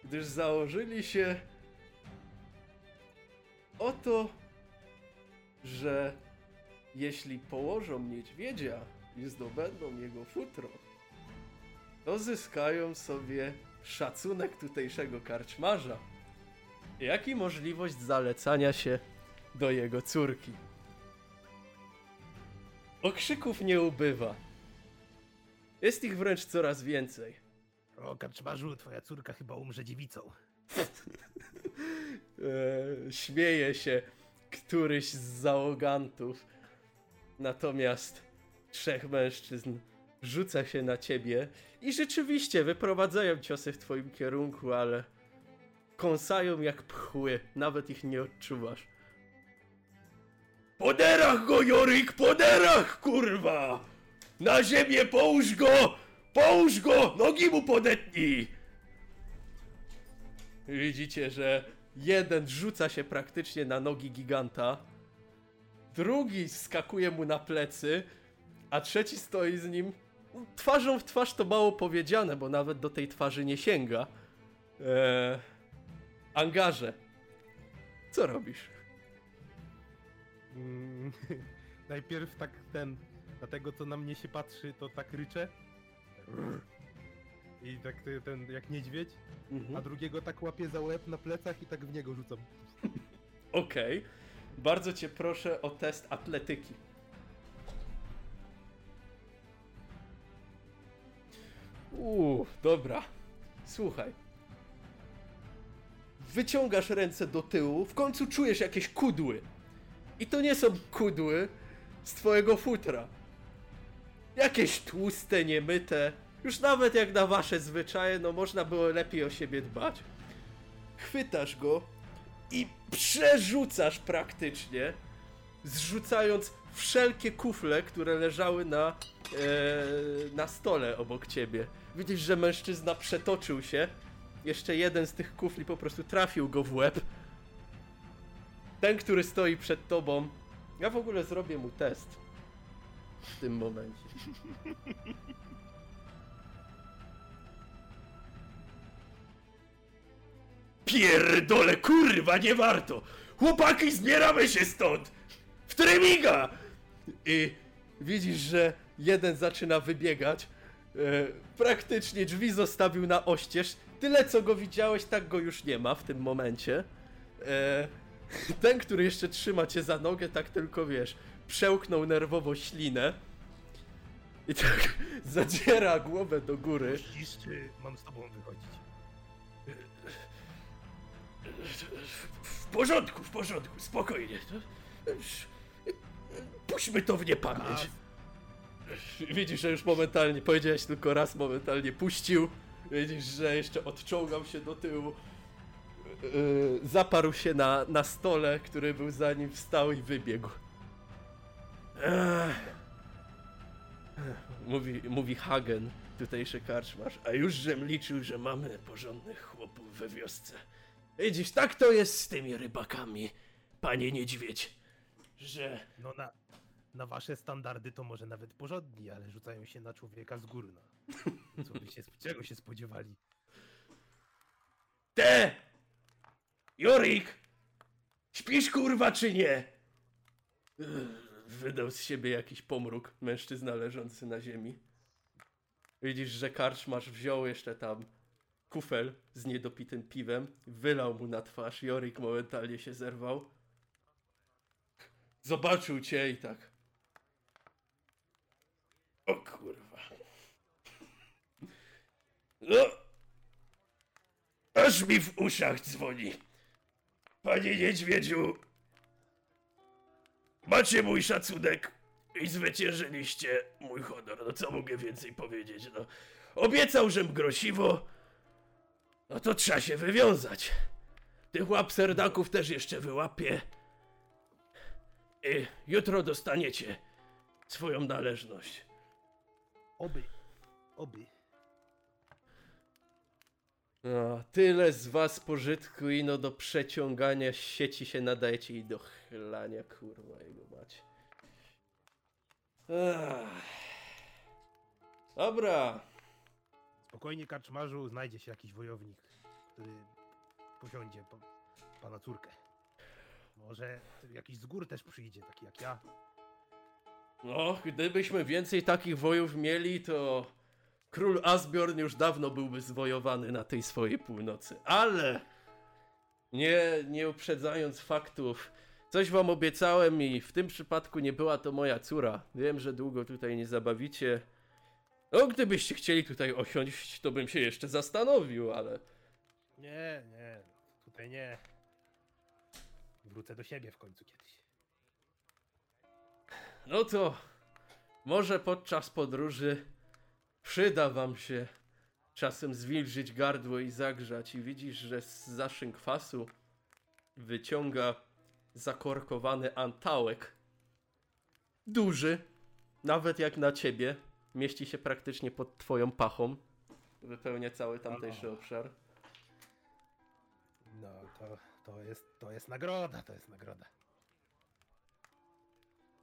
gdyż założyli się o to, że jeśli położą niedźwiedzia i zdobędą jego futro, to zyskają sobie szacunek tutejszego karczmarza, jak i możliwość zalecania się do jego córki. Okrzyków nie ubywa. Jest ich wręcz coraz więcej. O, karczmarzu, twoja córka chyba umrze dziewicą. e, śmieje się któryś z załogantów. Natomiast trzech mężczyzn rzuca się na ciebie i rzeczywiście wyprowadzają ciosy w twoim kierunku, ale kąsają jak pchły, nawet ich nie odczuwasz. Poderach go, Jorik, poderach, kurwa! Na ziemię połóż go! Połóż go! Nogi mu podetnij! Widzicie, że jeden rzuca się praktycznie na nogi giganta, drugi skakuje mu na plecy, a trzeci stoi z nim twarzą w twarz to mało powiedziane, bo nawet do tej twarzy nie sięga. Eee, angarze. Co robisz? Mm, najpierw tak ten, na tego co na mnie się patrzy, to tak ryczę. I tak ty- ten, jak niedźwiedź, a drugiego tak łapię za łeb na plecach i tak w niego rzucam. Okej. Bardzo cię proszę o test atletyki. Uuu, dobra. Słuchaj. Wyciągasz ręce do tyłu, w końcu czujesz jakieś kudły. I to nie są kudły z twojego futra. Jakieś tłuste, niemyte. Już nawet jak na wasze zwyczaje, no można było lepiej o siebie dbać. Chwytasz go i przerzucasz praktycznie, zrzucając wszelkie kufle, które leżały na, e, na stole obok ciebie. Widzisz, że mężczyzna przetoczył się. Jeszcze jeden z tych kufli po prostu trafił go w łeb. Ten, który stoi przed tobą. Ja w ogóle zrobię mu test. W tym momencie. Pierdole, kurwa, nie warto! Chłopaki, zbieramy się stąd! W Tremiga! I widzisz, że jeden zaczyna wybiegać. E, praktycznie drzwi zostawił na oścież. Tyle, co go widziałeś, tak go już nie ma w tym momencie. E, ten, który jeszcze trzyma cię za nogę, tak tylko wiesz, przełknął nerwowo ślinę. I tak zadziera głowę do góry. Mam z tobą wychodzić? W porządku, w porządku, spokojnie. Puśćmy to w niepamięć. Widzisz, że już momentalnie, powiedziałeś tylko raz, momentalnie puścił. Widzisz, że jeszcze odczołgał się do tyłu. yy, zaparł się na, na stole, który był za nim, wstał i wybiegł. Mówi, mówi Hagen, tutejszy karczmarz, a już żem liczył, że mamy porządnych chłopów we wiosce. Widzisz, tak to jest z tymi rybakami, panie niedźwiedź, że... No na, na wasze standardy to może nawet porządni, ale rzucają się na człowieka z góry. No. Co by się, czego się spodziewali? Te! Jorik! Śpisz kurwa czy nie? Wydał z siebie jakiś pomruk mężczyzna leżący na ziemi. Widzisz, że karczmarz wziął jeszcze tam kufel z niedopitym piwem, wylał mu na twarz, Jorik momentalnie się zerwał. Zobaczył cię i tak. O kurwa. No, Aż mi w uszach dzwoni. Panie niedźwiedziu, macie mój szacunek i zwyciężyliście mój honor. No co mogę więcej powiedzieć? No, obiecał, żem grosiwo. No to trzeba się wywiązać. Tych łap serdaków też jeszcze wyłapię. I jutro dostaniecie swoją należność. Oby, oby. No, tyle z was pożytku i no do przeciągania sieci się nadajecie i do chlania, kurwa jego macie. Dobra, Spokojnie, karczmarzu, znajdzie się jakiś wojownik, który posiądzie pa, pana córkę. Może jakiś z gór też przyjdzie, taki jak ja. no gdybyśmy więcej takich wojów mieli, to król Asbjorn już dawno byłby zwojowany na tej swojej północy. Ale nie, nie uprzedzając faktów, coś wam obiecałem i w tym przypadku nie była to moja córa. Wiem, że długo tutaj nie zabawicie. No, gdybyście chcieli tutaj osiąść, to bym się jeszcze zastanowił, ale Nie, nie, tutaj nie. Wrócę do siebie w końcu kiedyś. no to może podczas podróży przyda wam się czasem zwilżyć gardło i zagrzać i widzisz, że z za kwasu wyciąga zakorkowany antałek. Duży, nawet jak na ciebie, mieści się praktycznie pod twoją pachą. Wypełnia cały tamtejszy O. obszar. No, to, to, jest, to jest nagroda, to jest nagroda.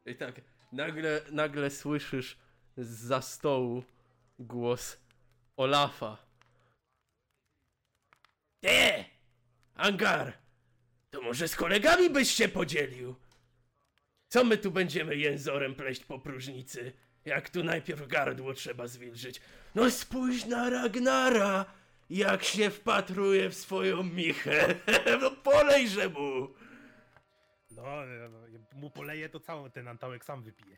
I tak nagle, nagle słyszysz za stołu głos Olafa. Ty! Angar! To może z kolegami byś się podzielił? Co my tu będziemy jęzorem pleść po próżnicy? Jak tu najpierw gardło trzeba zwilżyć. No spójrz na Ragnara! Jak się wpatruje w swoją michę! No polejże mu! No, no, no, mu poleję, to cały ten antałek sam wypije.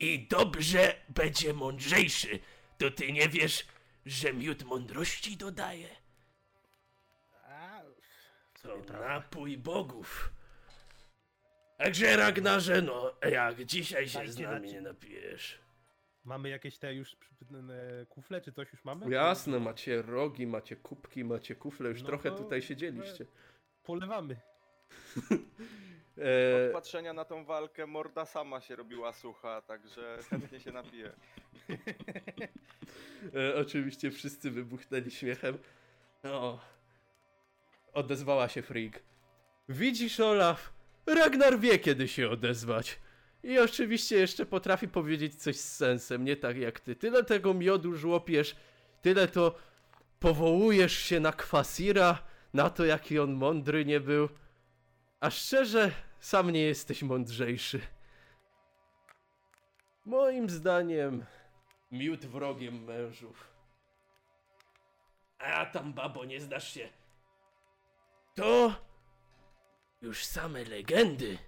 I dobrze będzie mądrzejszy. To ty nie wiesz, że miód mądrości dodaje? A, To napój bogów. Także Ragnarze, no jak dzisiaj się Dajcie z nami nie napijesz. Mamy jakieś te już przy- e, kufle, czy coś już mamy? Jasne, macie rogi, macie kubki, macie kufle, już No trochę to- tutaj siedzieliście. Polewamy. E, Od patrzenia na tą walkę morda sama się robiła sucha, także chętnie się napiję. E, oczywiście wszyscy wybuchnęli śmiechem. O. Odezwała się Frigg. Widzisz, Olaf? Ragnar wie, kiedy się odezwać. I oczywiście jeszcze potrafi powiedzieć coś z sensem, nie tak jak ty. Tyle tego miodu żłopiesz, tyle to powołujesz się na Kwasira, na to, jaki on mądry nie był. A szczerze, sam nie jesteś mądrzejszy. Moim zdaniem, miód wrogiem mężów. A tam, babo, nie znasz się. To już same legendy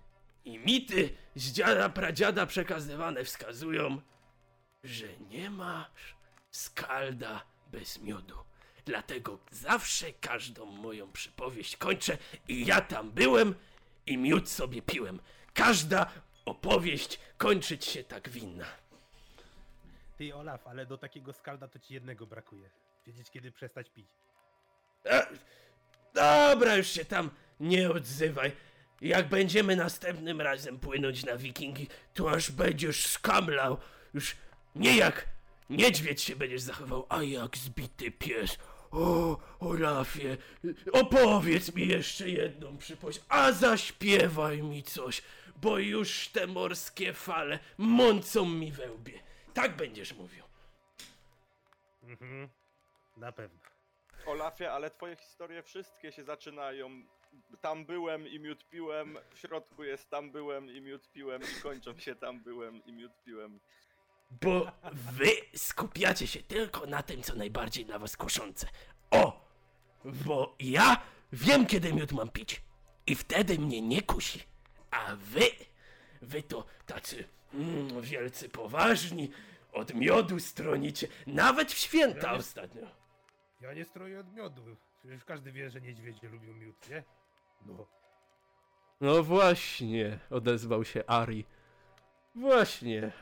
i mity z dziada pradziada przekazywane wskazują, że nie masz skalda bez miodu. Dlatego zawsze każdą moją przypowieść kończę i ja tam byłem i miód sobie piłem. Każda opowieść kończyć się tak winna. Ty, Olaf, ale do takiego skalda to ci jednego brakuje. Wiedzieć, kiedy przestać pić. E, Dobra, już się tam nie odzywaj. Jak będziemy następnym razem płynąć na wikingi, to aż będziesz skamlał. Już nie jak niedźwiedź się będziesz zachował, a jak zbity pies. O, Olafie, opowiedz mi jeszcze jedną przypowieść, a zaśpiewaj mi coś, bo już te morskie fale mącą mi we łbie. Tak będziesz mówił. Mhm. Na pewno. Olafie, ale twoje historie wszystkie się zaczynają. Tam byłem i miód piłem, w środku jest tam byłem i miód piłem i kończą się tam byłem i miód piłem. Bo wy skupiacie się tylko na tym, co najbardziej dla was kuszące. O! Bo ja wiem, kiedy miód mam pić i wtedy mnie nie kusi. A wy, wy to tacy mm, wielcy poważni, od miodu stronicie, nawet w święta Ja nie- ostatnio. Ja nie stroję od miodu. Przecież każdy wie, że niedźwiedzie lubią miód, nie? No. No właśnie, odezwał się Ari. Właśnie.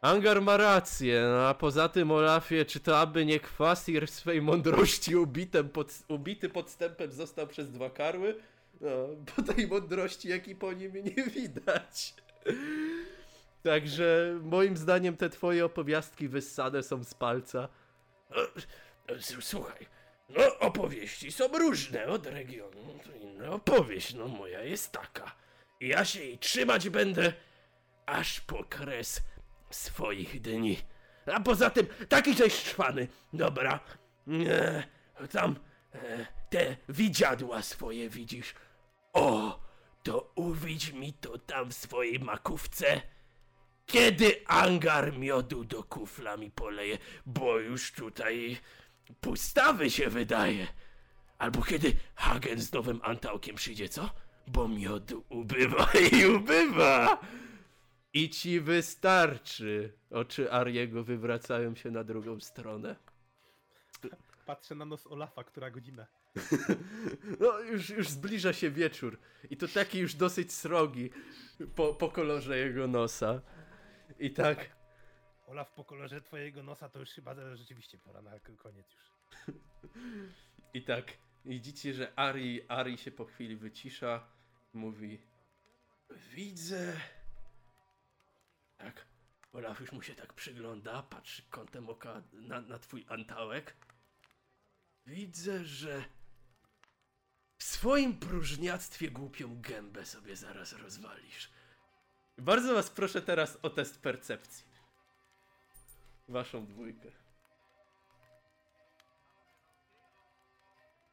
Angar ma rację, no a poza tym Olafie, czy to aby nie Kwasir w swej mądrości ubitem pod, ubity podstępem został przez dwa karły? No, bo tej mądrości jak i po nim nie widać. Także moim zdaniem te twoje opowiastki wyssane są z palca. Słuchaj, no opowieści są różne od regionu. To inna opowieść, no moja jest taka. Ja się jej trzymać będę aż po kres swoich dni. A poza tym, taki żeś szwany. Dobra, e, tam e, te widziadła swoje widzisz. O, to uwidź mi to tam w swojej makówce. Kiedy angar miodu do kufla mi poleje, bo już tutaj pustawy się wydaje. Albo kiedy Hagen z nowym antałkiem przyjdzie, co? Bo miodu ubywa i ubywa. I ci wystarczy. Oczy Ariego wywracają się na drugą stronę. Patrzę na nos Olafa, która godzina. No, już, już zbliża się wieczór. I to taki już dosyć srogi po, po kolorze jego nosa. I tak. Olaf po kolorze twojego nosa to już chyba rzeczywiście pora na koniec już. I tak widzicie, że Ari, Ari się po chwili wycisza, mówi Widzę. Tak, Olaf już mu się tak przygląda, patrzy kątem oka na, na twój antałek. Widzę, że w swoim próżniactwie głupią gębę sobie zaraz rozwalisz. Bardzo was proszę teraz o test percepcji. Waszą dwójkę.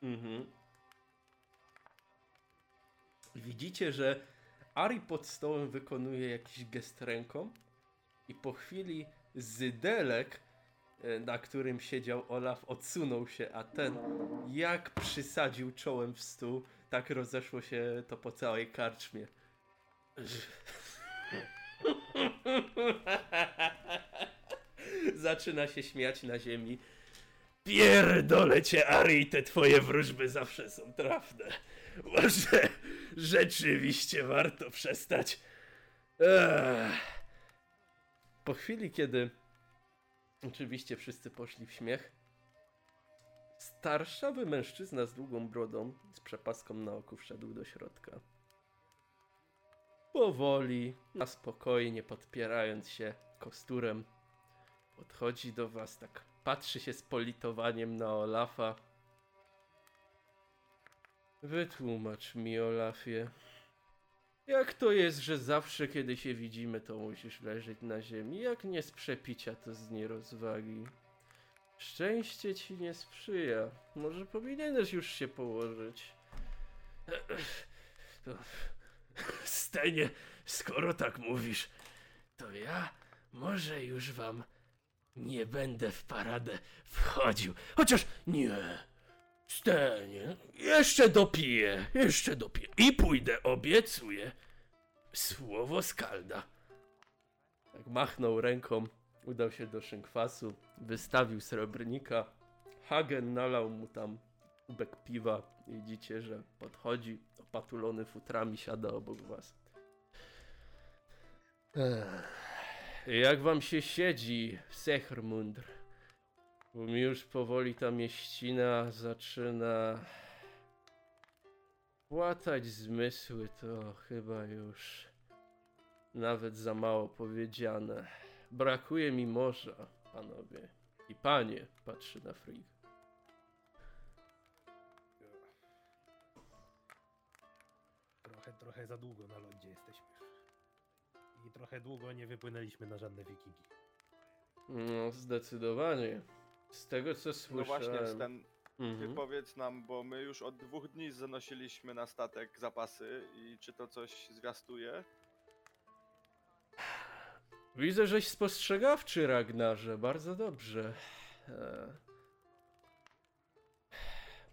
Mhm. Widzicie, że Ari pod stołem wykonuje jakiś gest ręką i po chwili zydelek, e, na którym siedział Olaf, odsunął się, a ten jak przysadził czołem w stół, tak rozeszło się to po całej karczmie. Zaczyna się śmiać na ziemi. Pierdolę cię, Ari, te twoje wróżby zawsze są trafne. Może rzeczywiście warto przestać. Ech. Po chwili, kiedy oczywiście wszyscy poszli w śmiech, starszawy mężczyzna z długą brodą, z przepaską na oku wszedł do środka. Powoli, na spokojnie, podpierając się kosturem, podchodzi do was, tak patrzy się z politowaniem na Olafa. Wytłumacz mi, Olafie. Jak to jest, że zawsze kiedy się widzimy, to musisz leżeć na ziemi? Jak nie z przepicia, to z nierozwagi. Szczęście ci nie sprzyja. Może powinieneś już się położyć. To... Stenie, skoro tak mówisz, to ja może już wam nie będę w paradę wchodził. Chociaż nie. Stenie, jeszcze dopiję, jeszcze dopiję. I pójdę, obiecuję. Słowo skalda. Tak machnął ręką, udał się do szynkwasu, wystawił srebrnika. Hagen nalał mu tam kubek piwa. Widzicie, że podchodzi, opatulony futrami, siada obok was. Ech. Jak wam się siedzi, Sechrmundr? Bo mi już powoli ta mieścina zaczyna Płatać zmysły to chyba już nawet za mało powiedziane. Brakuje mi morza, panowie. I panie, patrzy na Frigg. Trochę, trochę za długo na lądzie jesteśmy. I trochę długo nie wypłynęliśmy na żadne wikingi. No, zdecydowanie. Z tego co No słyszałem... właśnie, Stan, Mhm. wypowiedz nam, bo my już od dwóch dni zanosiliśmy na statek zapasy i czy to coś zwiastuje? Widzę, żeś spostrzegawczy, Ragnarze. Bardzo dobrze. E...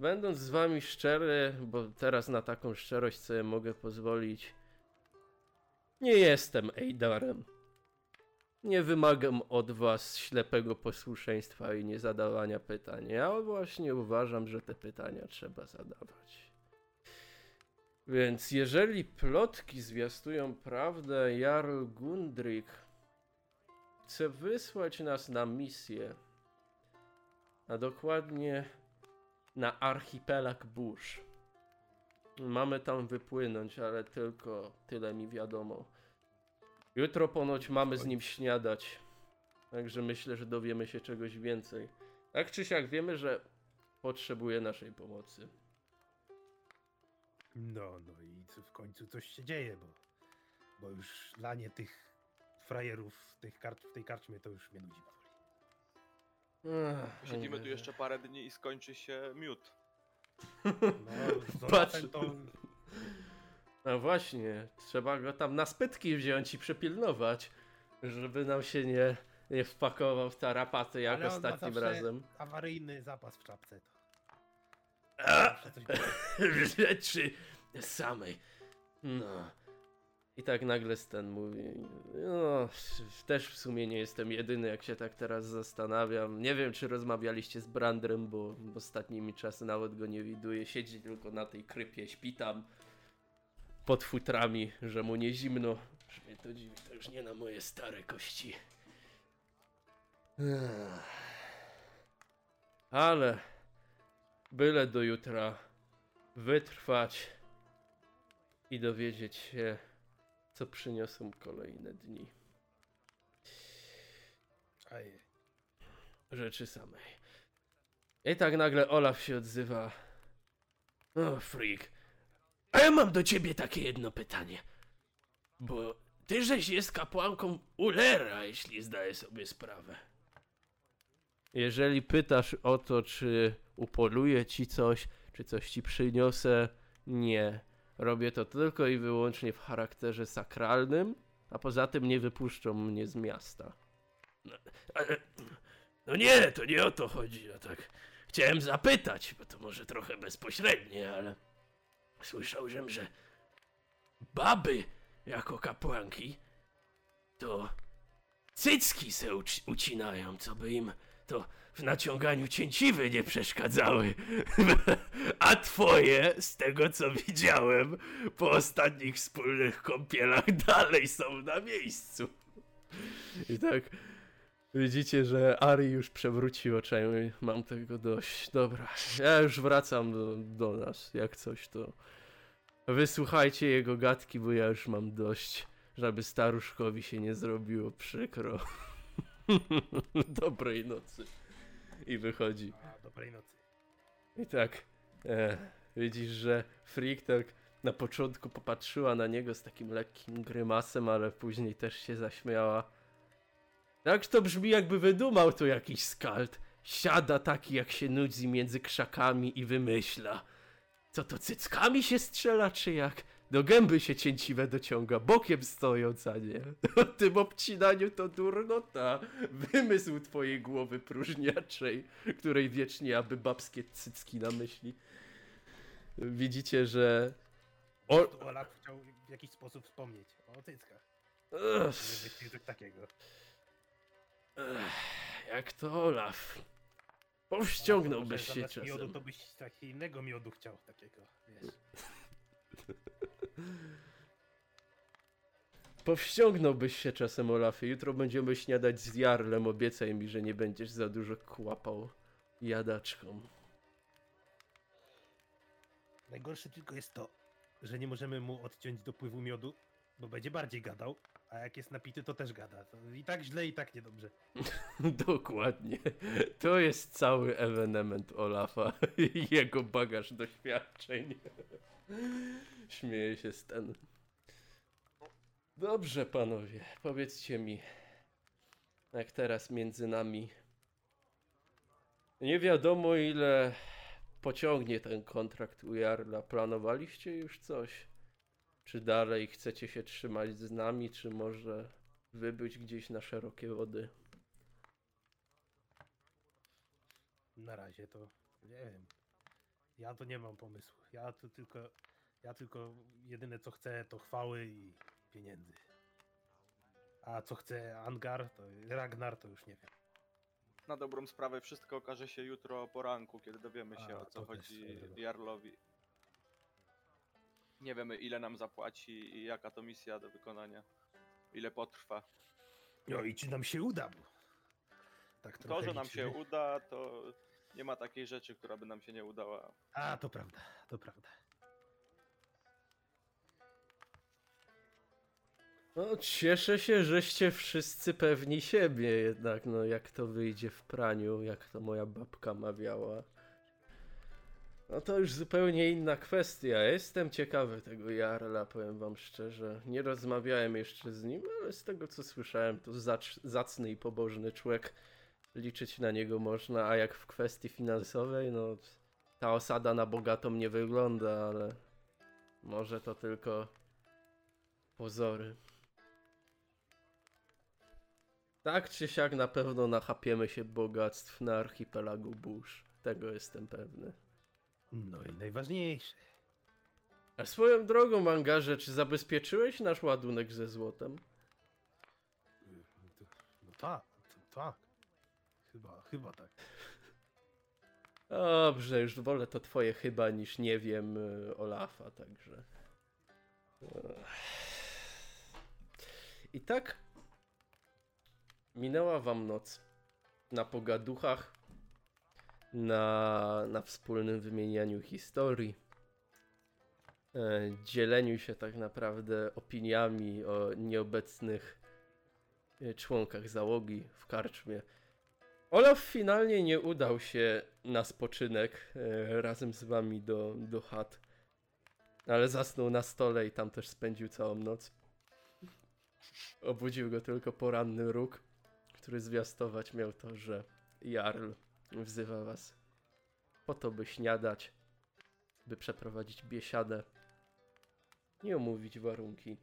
Będąc z wami szczery, bo teraz na taką szczerość sobie mogę pozwolić, nie jestem Ejdarem. Nie wymagam od was ślepego posłuszeństwa i nie zadawania pytań. Ja właśnie uważam, że te pytania trzeba zadawać. Więc jeżeli plotki zwiastują prawdę, Jarl Gundrik chce wysłać nas na misję, a dokładnie na archipelag burz. Mamy tam wypłynąć, ale tylko tyle mi wiadomo. Jutro ponoć mamy z nim śniadać, także myślę, że dowiemy się czegoś więcej. Tak czy siak wiemy, że potrzebuje naszej pomocy. No, no i co- w końcu coś się dzieje, bo, bo już lanie tych frajerów w, tych kar- w tej karczmie to już mnie nudzi powoli. Siedzimy tu jeszcze parę dni i skończy się miód. No, Patrz. To No właśnie, trzeba go tam na spytki wziąć i przepilnować, żeby nam się nie, nie wpakował w tarapaty jak Ale ostatnim razem. awaryjny zapas w czapce. To. Rzeczy samej. No. I tak nagle Stan mówi, no, też w sumie nie jestem jedyny, jak się tak teraz zastanawiam. Nie wiem, czy rozmawialiście z Brandrem, bo ostatnimi czasy nawet go nie widuję. Siedzi tylko na tej krypie, śpi tam pod futrami, że mu nie zimno. Już mnie to dziwi, to już nie na moje stare kości. Ale byle do jutra wytrwać i dowiedzieć się, co przyniosą kolejne dni. Ej, Rzeczy samej. I tak nagle Olaf się odzywa. O, freak. A ja mam do ciebie takie jedno pytanie. Bo ty żeś jest kapłanką Ulera, jeśli zdaję sobie sprawę. Jeżeli pytasz o to, czy upoluję ci coś, czy coś ci przyniosę, nie. Robię to tylko i wyłącznie w charakterze sakralnym, a poza tym nie wypuszczą mnie z miasta. No, ale, no nie, to nie o to chodzi. Ja tak chciałem zapytać, bo to może trochę bezpośrednie, ale słyszałem, że baby jako kapłanki to cycki se uci- ucinają, co by im to w naciąganiu cięciwy nie przeszkadzały. A twoje, z tego co widziałem, po ostatnich wspólnych kąpielach dalej są na miejscu. I tak widzicie, że Ari już przewróci oczami. Mam tego dość. Dobra, ja już wracam do, do nas. Jak coś to wysłuchajcie jego gadki, bo ja już mam dość, żeby staruszkowi się nie zrobiło przykro. Dobrej nocy. I wychodzi. a dobrej nocy. I tak, e, widzisz, że Freak tak na początku popatrzyła na niego z takim lekkim grymasem, ale później też się zaśmiała. Tak to brzmi jakby wydumał to jakiś skald. Siada taki jak się nudzi między krzakami i wymyśla. Co to cyckami się strzela, czy jak? Do gęby się cięciwe dociąga, bokiem stojąc, a nie. O tym obcinaniu to durnota. Wymysł twojej głowy próżniaczej, której wiecznie aby babskie cycki na myśli. Widzicie, że... O... Olaf chciał w jakiś sposób wspomnieć o cyckach. Coś takiego. ech, jak to Olaf. Powściągnąłbyś Może się zamiast miodu czasem. to byś takiego innego miodu chciał, takiego, wiesz. Powściągnąłbyś się czasem, Olafie. Jutro będziemy śniadać z Jarlem. Obiecaj mi, że nie będziesz za dużo kłapał jadaczką. Najgorsze tylko jest to, że nie możemy mu odciąć dopływu miodu, bo będzie bardziej gadał, a jak jest napity, to też gada. To I tak źle, i tak niedobrze. Dokładnie. To jest cały ewenement Olafa i jego bagaż doświadczeń. Śmieję się ten. Dobrze, panowie, powiedzcie mi, jak teraz między nami. Nie wiadomo, ile pociągnie ten kontrakt u Jarla. Planowaliście już coś? Czy dalej chcecie się trzymać z nami, czy może wybyć gdzieś na szerokie wody? Na razie to nie wiem. Ja to nie mam pomysłu. Ja to tylko, ja tylko jedyne co chcę to chwały i pieniędzy. A co chce Angar, to Ragnar, to już nie wiem. Na dobrą sprawę wszystko okaże się jutro o poranku, kiedy dowiemy się A, o co to też chodzi drogą. Jarlowi. Nie wiemy ile nam zapłaci i jaka to misja do wykonania. Ile potrwa. No i czy nam się uda, bo tak To, że nam się uda, to nie ma takiej rzeczy, która by nam się nie udała. A, to prawda, to prawda. No, cieszę się, żeście wszyscy pewni siebie jednak, no jak to wyjdzie w praniu, jak to moja babka mawiała. No to już zupełnie inna kwestia. Jestem ciekawy tego Jarla, powiem wam szczerze. Nie rozmawiałem jeszcze z nim, ale z tego co słyszałem, to zacz, zacny i pobożny człowiek. Liczyć na niego można, a jak w kwestii finansowej, no ta osada na bogatą nie wygląda, ale może to tylko pozory. Tak czy siak na pewno nachapiemy się bogactw na archipelagu Bush. Tego jestem pewny. No i najważniejsze. A swoją drogą, Mangarze, czy zabezpieczyłeś nasz ładunek ze złotem? No, to, no tak, tak. Chyba, chyba tak. Dobrze, już wolę to twoje chyba niż nie wiem y, Olafa, także. I tak minęła wam noc na pogaduchach, na, na wspólnym wymienianiu historii, e, dzieleniu się tak naprawdę opiniami o nieobecnych e, członkach załogi w karczmie. Olaf finalnie nie udał się na spoczynek e, razem z wami do, do chat, ale zasnął na stole i tam też spędził całą noc. Obudził go tylko poranny róg, który zwiastować miał to, że Jarl wzywa was po to, by śniadać, by przeprowadzić biesiadę i omówić warunki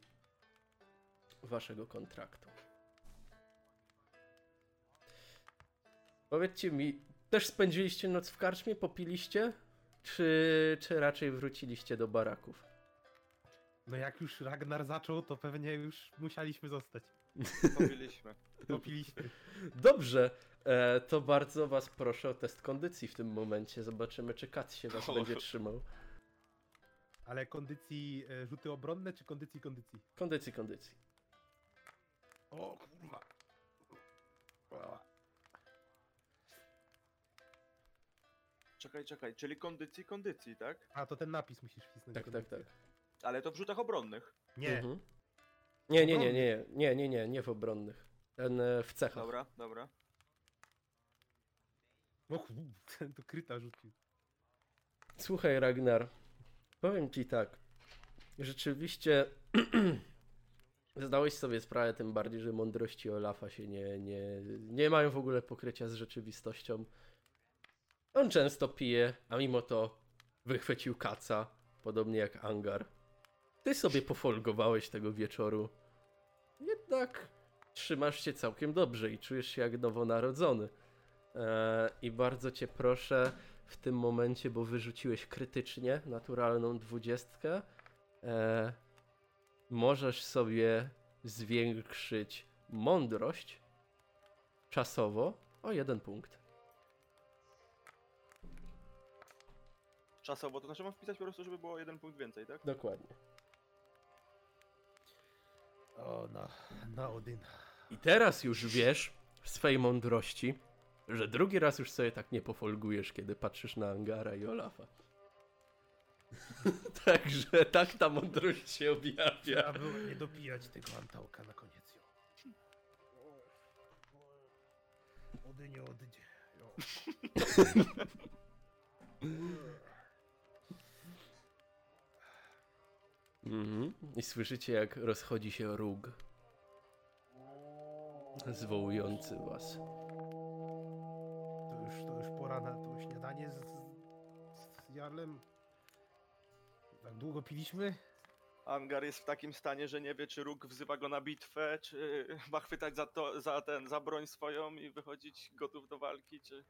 waszego kontraktu. Powiedzcie mi, też spędziliście noc w karczmie, popiliście? Czy, czy raczej wróciliście do baraków? No jak już Ragnar zaczął, to pewnie już musieliśmy zostać. Popiliśmy. Popiliśmy. Dobrze, to bardzo was proszę o test kondycji w tym momencie. Zobaczymy, czy Kat się was O. będzie trzymał. Ale kondycji e, rzuty obronne, czy kondycji kondycji? Kondycji, kondycji. O kurwa. Czekaj, czekaj, czyli kondycji, kondycji, tak? A, to ten napis musisz wcisnąć. Tak, tak, kondycji. tak. Ale to w rzutach obronnych. Nie, Mhm. Nie, nie, nie, nie, nie, nie, nie, nie w obronnych. Ten e, w cechach. Dobra, dobra. O ten to kryta rzucił. Słuchaj, Ragnar, powiem ci tak. Rzeczywiście zdałeś sobie sprawę, tym bardziej, że mądrości Olafa się nie, nie, nie mają w ogóle pokrycia z rzeczywistością. On często pije, a mimo to wychwycił kaca, podobnie jak Angar. Ty sobie pofolgowałeś tego wieczoru. Jednak trzymasz się całkiem dobrze i czujesz się jak nowonarodzony. Eee, I bardzo cię proszę, w tym momencie, bo wyrzuciłeś krytycznie naturalną dwudziestkę, e, możesz sobie zwiększyć mądrość czasowo o jeden punkt. Czasowo, to znaczy mam wpisać po prostu, żeby było jeden punkt więcej, tak? Dokładnie. O, na, na Odin. I teraz już wiesz w swej mądrości, że drugi raz już sobie tak nie pofolgujesz, kiedy patrzysz na Angara i Olafa. Także tak ta mądrość się objawia. Trzeba było nie dopijać tego antałka na koniec. Jo. Ody nie oddzie. Jo. Mhm. I słyszycie, jak rozchodzi się róg. Zwołujący was. To już, to już pora na to śniadanie z, z Jarlem. Tak długo piliśmy? Angar jest w takim stanie, że nie wie, czy róg wzywa go na bitwę, czy ma chwytać za, to, za, ten, za broń swoją i wychodzić gotów do walki, czy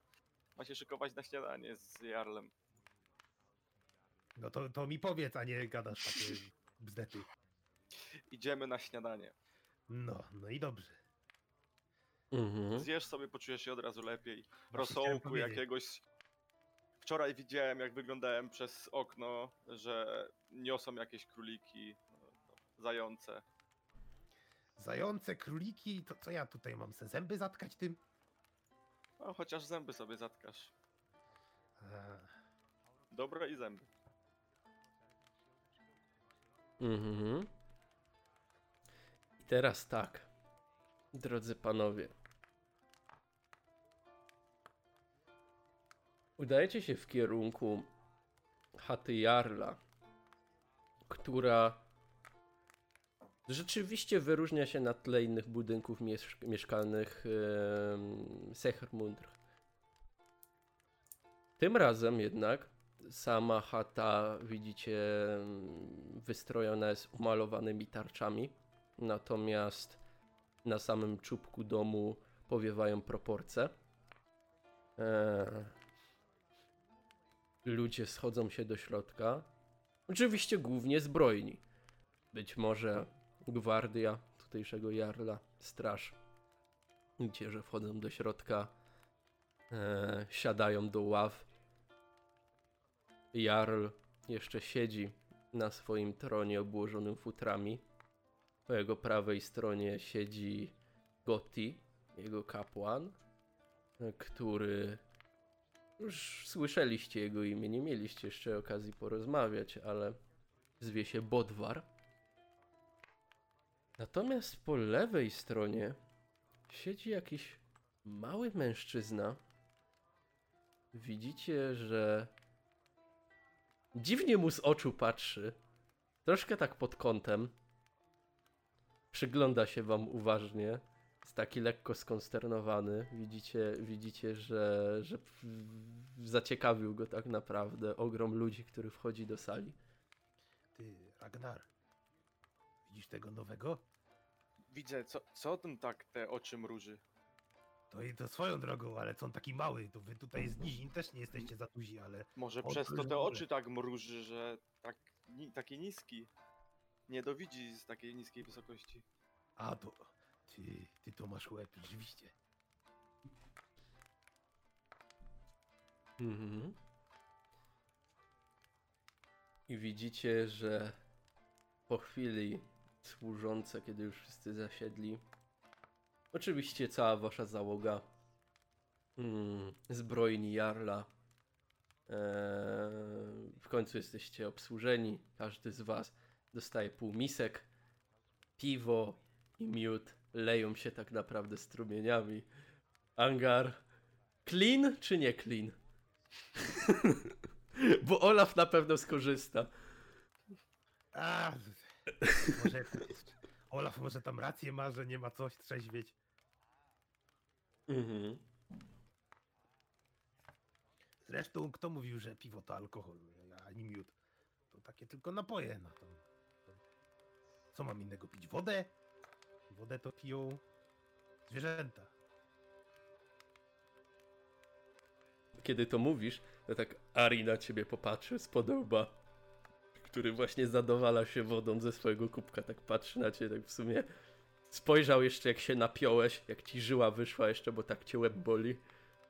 ma się szykować na śniadanie z Jarlem. No to, to mi powiedz, a nie gadasz takie bzdety. Idziemy na śniadanie. No, no i dobrze. Mhm. Zjesz sobie, poczujesz się od razu lepiej. chciałem Rosołku jakiegoś. Wczoraj widziałem, jak wyglądałem przez okno, że niosą jakieś króliki, no, to zające. Zające, króliki, to co ja tutaj mam se zęby zatkać tym? No, chociaż zęby sobie zatkasz. A, Dobre i zęby. Mhm. I teraz tak, drodzy panowie. Udajecie się w kierunku chaty Jarla, która rzeczywiście wyróżnia się na tle innych budynków miesz- mieszkalnych Sechermundr. Tym razem jednak sama chata, widzicie, wystrojona jest umalowanymi tarczami, natomiast na samym czubku domu powiewają proporcje. Eee, ludzie schodzą się do środka. Oczywiście głównie zbrojni. Być może gwardia tutejszego jarla, straż. Widzicie, że wchodzą do środka, eee, siadają do ław. Jarl jeszcze siedzi na swoim tronie obłożonym futrami. Po jego prawej stronie siedzi Gotti, jego kapłan, który już słyszeliście jego imię, nie mieliście jeszcze okazji porozmawiać, ale zwie się Bodwar. Natomiast po lewej stronie siedzi jakiś mały mężczyzna. Widzicie, że dziwnie mu z oczu patrzy. Troszkę tak pod kątem. Przygląda się wam uważnie. Jest taki lekko skonsternowany. Widzicie, widzicie że, że zaciekawił go tak naprawdę ogrom ludzi, który wchodzi do sali. ty, Ragnar, widzisz tego nowego? Widzę, co, co ten tak te oczy mruży? To i to swoją drogą, ale co on taki mały, to wy tutaj z nizin też nie jesteście za duzi, ale Może O, przez to te oczy tak mruży, że tak ni, taki niski. Nie dowidzi z takiej niskiej wysokości. a to, ty, ty to masz łeb, rzeczywiście. Mhm. I widzicie, że po chwili służące, kiedy już wszyscy zasiedli, oczywiście cała wasza załoga, mm, zbrojni Jarla, eee, w końcu jesteście obsłużeni, każdy z was dostaje pół misek, piwo i miód leją się tak naprawdę strumieniami. Angar, clean czy nie clean? Bo Olaf na pewno skorzysta. A, może Olaf może tam rację ma, że nie ma coś trzeźwieć. Mhm. Zresztą kto mówił, że piwo to alkohol, ani miód? To takie tylko napoje, no to... Co mam innego pić? Wodę? Wodę to piją zwierzęta. Kiedy to mówisz, to tak Ari na ciebie popatrzy z podoba, który właśnie zadowala się wodą ze swojego kubka, tak patrzy na ciebie, tak w sumie spojrzał jeszcze jak się napiąłeś, jak ci żyła wyszła jeszcze, bo tak cię łeb boli.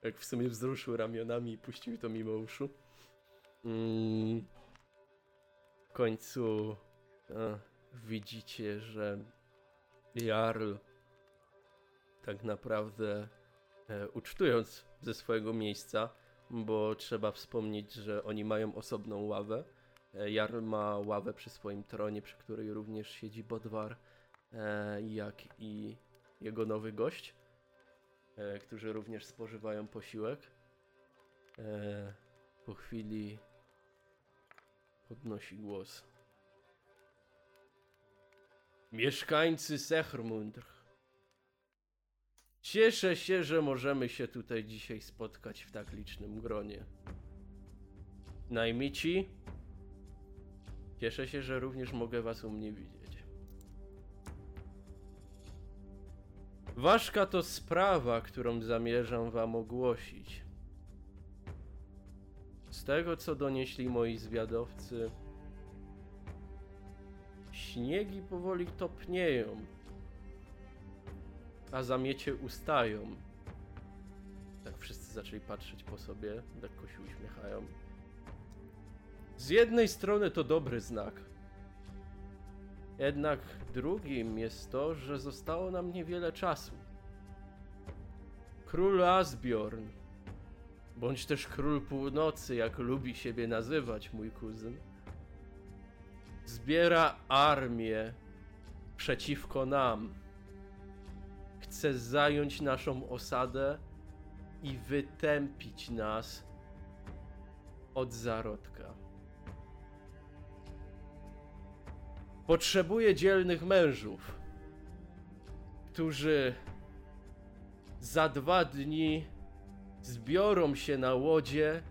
Jak w sumie wzruszył ramionami i puścił to mimo uszu. Mm. W końcu e, widzicie, że Jarl tak naprawdę e, ucztując ze swojego miejsca, bo trzeba wspomnieć, że oni mają osobną ławę, E, Jarl ma ławę przy swoim tronie, przy której również siedzi Bodwar, e, jak i jego nowy gość, e, którzy również spożywają posiłek. E, po chwili podnosi głos. Mieszkańcy Sechrmundr. Cieszę się, że możemy się tutaj dzisiaj spotkać w tak licznym gronie. Najmici, cieszę się, że również mogę was u mnie widzieć. Ważka to sprawa, którą zamierzam wam ogłosić. Z tego, co donieśli moi zwiadowcy, śniegi powoli topnieją, a zamiecie ustają. Tak wszyscy zaczęli patrzeć po sobie, lekko się uśmiechają. Z jednej strony to dobry znak. Jednak drugim jest to, że zostało nam niewiele czasu. Król Asbjorn, bądź też król północy, jak lubi siebie nazywać mój kuzyn, zbiera armię przeciwko nam. Chce zająć naszą osadę i wytępić nas od zarodka. Potrzebuje dzielnych mężów, którzy za dwa dni zbiorą się na łodzie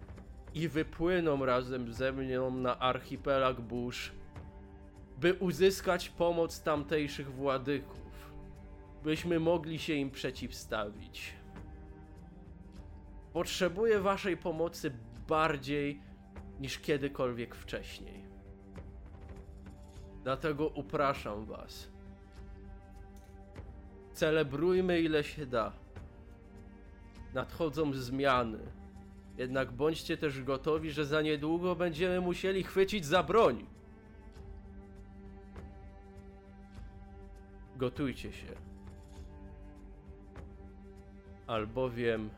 i wypłyną razem ze mną na archipelag burz, by uzyskać pomoc tamtejszych władyków, byśmy mogli się im przeciwstawić. Potrzebuję waszej pomocy bardziej niż kiedykolwiek wcześniej. Dlatego upraszam was. Celebrujmy ile się da. Nadchodzą zmiany. Jednak bądźcie też gotowi, że za niedługo będziemy musieli chwycić za broń. Gotujcie się. Albowiem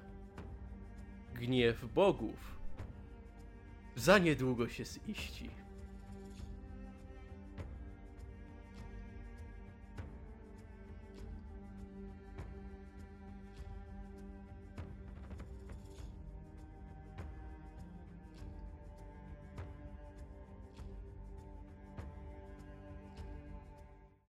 gniew bogów za niedługo się ziści.